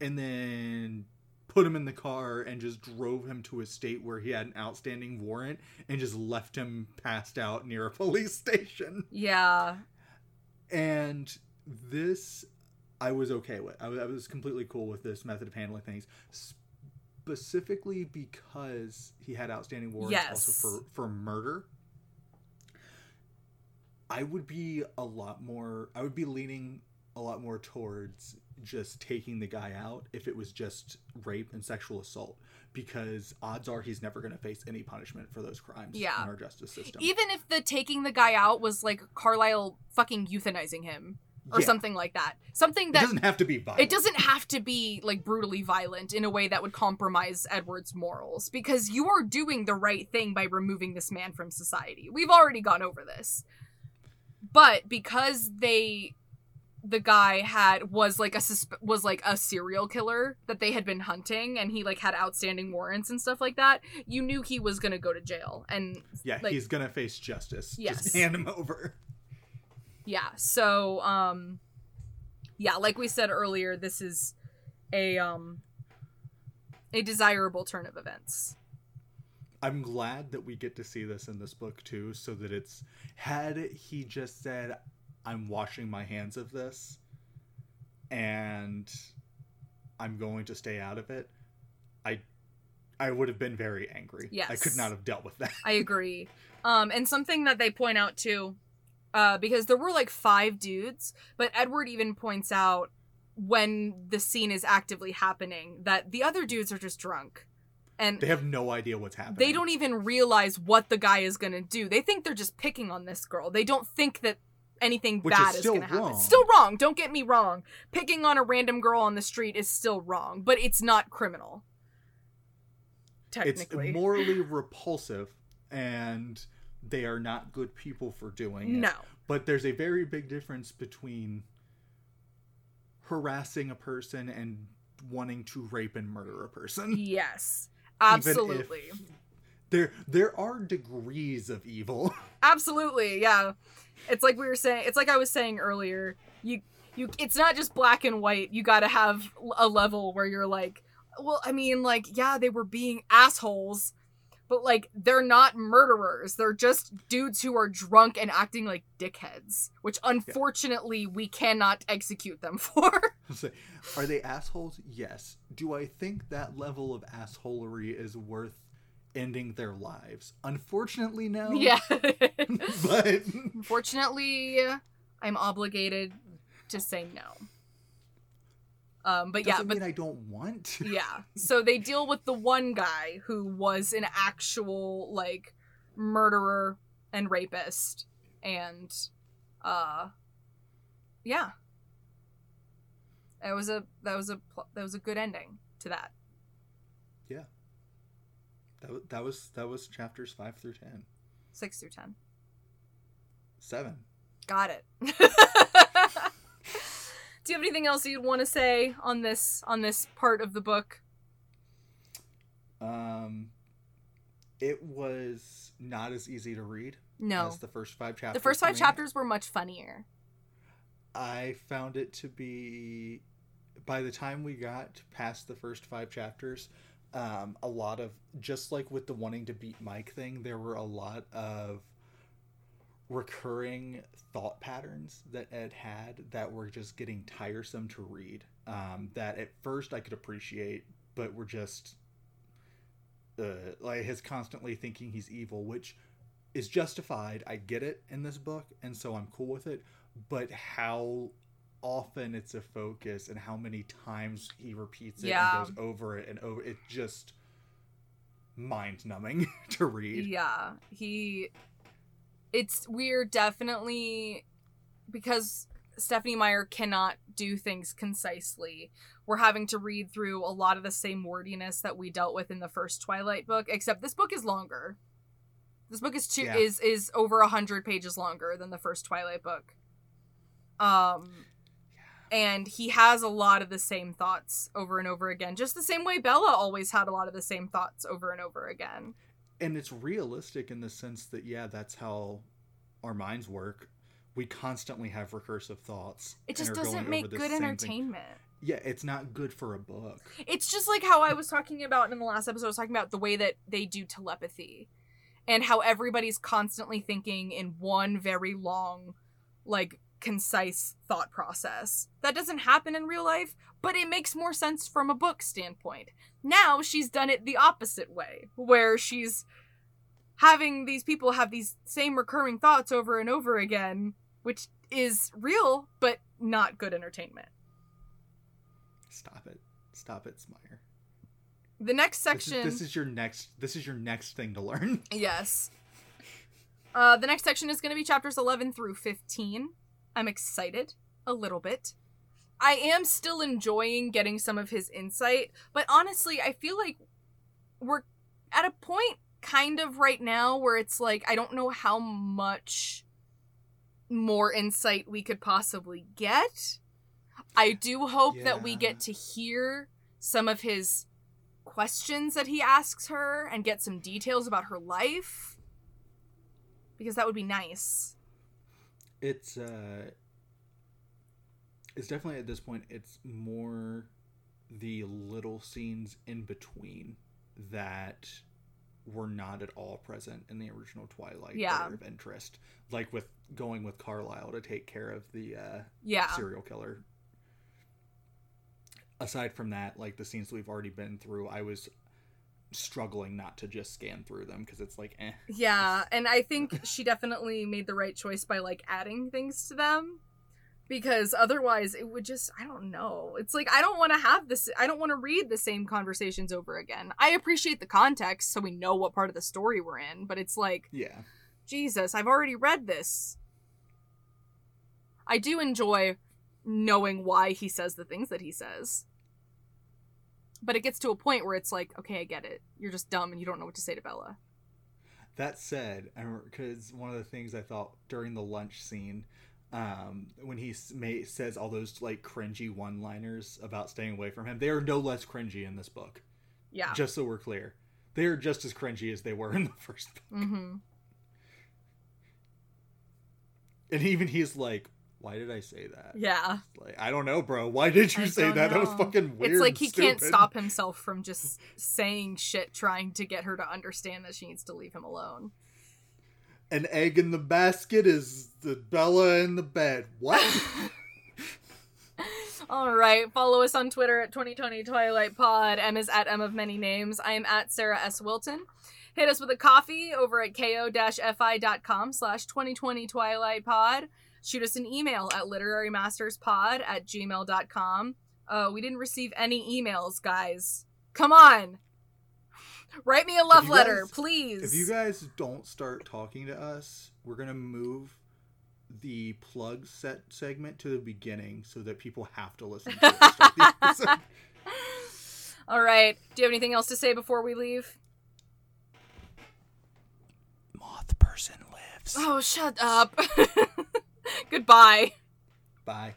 and then put him in the car and just drove him to a state where he had an outstanding warrant and just left him passed out near a police station. Yeah. And this I was okay with. I was, I was completely cool with this method of handling things. Specifically because he had outstanding warrants Yes. also for, for murder. I would be a lot more I would be leaning a lot more towards just taking the guy out if it was just rape and sexual assault because odds are he's never going to face any punishment for those crimes Yeah. in our justice system. Even if the taking the guy out was like Carlisle fucking euthanizing him or Yeah. something like that. Something It that doesn't have to be violent. it doesn't have to be like brutally violent in a way that would compromise Edward's morals because you are doing the right thing by removing this man from society. We've already gone over this. But because they the guy had was like a susp- was like a serial killer that they had been hunting and he like had outstanding warrants and stuff like that, you knew he was going to go to jail and Yeah, like- he's gonna face justice. Yes. Just hand him over. Yeah. So, um, yeah, like we said earlier, this is a um a desirable turn of events. I'm glad that we get to see this in this book too, so that it's had he just said, I'm washing my hands of this and I'm going to stay out of it, I I would have been very angry. Yes. I could not have dealt with that. I agree. Um, and something that they point out too, uh, because there were like five dudes, but Edward even points out when the scene is actively happening that the other dudes are just drunk. And They have no idea what's happening. they don't even realize what the guy is gonna do. They think they're just picking on this girl. They don't think that anything Which bad is, still gonna happen. wrong. Still wrong. Don't get me wrong. Picking on a random girl on the street is still wrong, but it's not criminal. Technically. It's morally repulsive and they are not good people for doing it. no. But there's a very big difference between harassing a person and wanting to rape and murder a person. Yes, absolutely, There there are degrees of evil. absolutely. Yeah, it's like we were saying. It's like I was saying earlier. You you. It's not just black and white. You got to have a level where you're like, well, I mean, like, yeah, they were being assholes, but like, they're not murderers. They're just dudes who are drunk and acting like dickheads, which unfortunately we cannot execute them for. Are they assholes? Yes. Do I think that level of assholery is worth ending their lives. Unfortunately, no. Yeah. but fortunately, I'm obligated to say no. Um, but yeah, doesn't but mean I don't want to. yeah. So they deal with the one guy who was an actual like murderer and rapist, and uh, yeah. That was a that was a that was a good ending to that. That, that was that was chapters five through ten. Six through ten. Seven. Got it. Do you have anything else you'd want to say on this on this part of the book? Um, it was not as easy to read No. as the first five chapters. The first five chapters were much funnier. I found it to be by the time we got past the first five chapters, um, a lot of just like with the wanting to beat Mike thing, there were a lot of recurring thought patterns that Ed had that were just getting tiresome to read. Um, that at first I could appreciate, but were just uh, like his constantly thinking he's evil, which is justified. I get it in this book, and so I'm cool with it. But how often it's a focus and how many times he repeats it Yeah. and goes over it and over it just mind numbing to read. Yeah, he. It's we're definitely because Stephenie Meyer cannot do things concisely. We're having to read through a lot of the same wordiness that we dealt with in the first Twilight book, except this book is longer. This book is two Yeah. is is over a hundred pages longer than the first Twilight book. Um, and he has a lot of the same thoughts over and over again, just the same way Bella always had a lot of the same thoughts over and over again. and it's realistic in the sense that yeah that's how our minds work we constantly have recursive thoughts It just doesn't make good same thing. entertainment. yeah it's not good for a book It's just like how I was talking about in the last episode. I was talking about the way that they do telepathy and how everybody's constantly thinking in one very long, like, concise thought process. That doesn't happen in real life, but it makes more sense from a book standpoint. Now she's done it the opposite way, where she's having these people have these same recurring thoughts over and over again, which is real, but not good entertainment. stop it stop it smire The next This is- section. this is, your next this is your next thing to learn Yes. Uh, the next section is going to be chapters 11 through 15. I'm excited a little bit. I am still enjoying getting some of his insight, but honestly, I feel like we're at a point kind of right now where it's like I don't know how much more insight we could possibly get. I do hope that we get to hear some of his questions that he asks her and get some details about her life because that would be nice. It's uh it's definitely at this point it's more the little scenes in between that were not at all present in the original twilight Yeah. of interest like with going with carlisle to take care of the uh Yeah. serial killer aside from that like the scenes we've already been through i was struggling not to just scan through them because it's like eh Yeah, and I think she definitely made the right choice by like adding things to them because otherwise it would just I don't know. It's like I don't want to have this I don't want to read the same conversations over again. I appreciate the context so we know what part of the story we're in, but it's like yeah Jesus, I've already read this. I do enjoy knowing why he says the things that he says. But it gets to a point where it's like, okay, I get it. You're just dumb and you don't know what to say to Bella. That said, and because one of the things I thought during the lunch scene, um, when he may, says all those like cringy one-liners about staying away from him, they are no less cringy in this book. Yeah. Just so we're clear, they are just as cringy as they were in the first book. mm-hmm. And even he's like, "Why did I say that?" Yeah. Like, I don't know, bro. Why did you I say that? That was fucking weird. it's like he can't stop himself from just saying shit trying to get her to understand that she needs to leave him alone. An egg in the basket is the Bella in the bed. What? All right, follow us on Twitter at 2020 Twilight Pod. M is at M of many names. I am at Sarah S. Wilton. Hit us with a coffee over at ko-fi.com slash 2020 Twilight Pod. Shoot us an email at literarymasterspod at gmail.com. Uh, we didn't receive any emails, guys. Come on. Write me a love letter, guys- please. If you guys don't start talking to us, we're gonna move the plug set segment to the beginning so that people have to listen to it. to start the episode. All right. Do you have anything else to say before we leave? Moth person lives. Oh, shut up. Goodbye. Bye.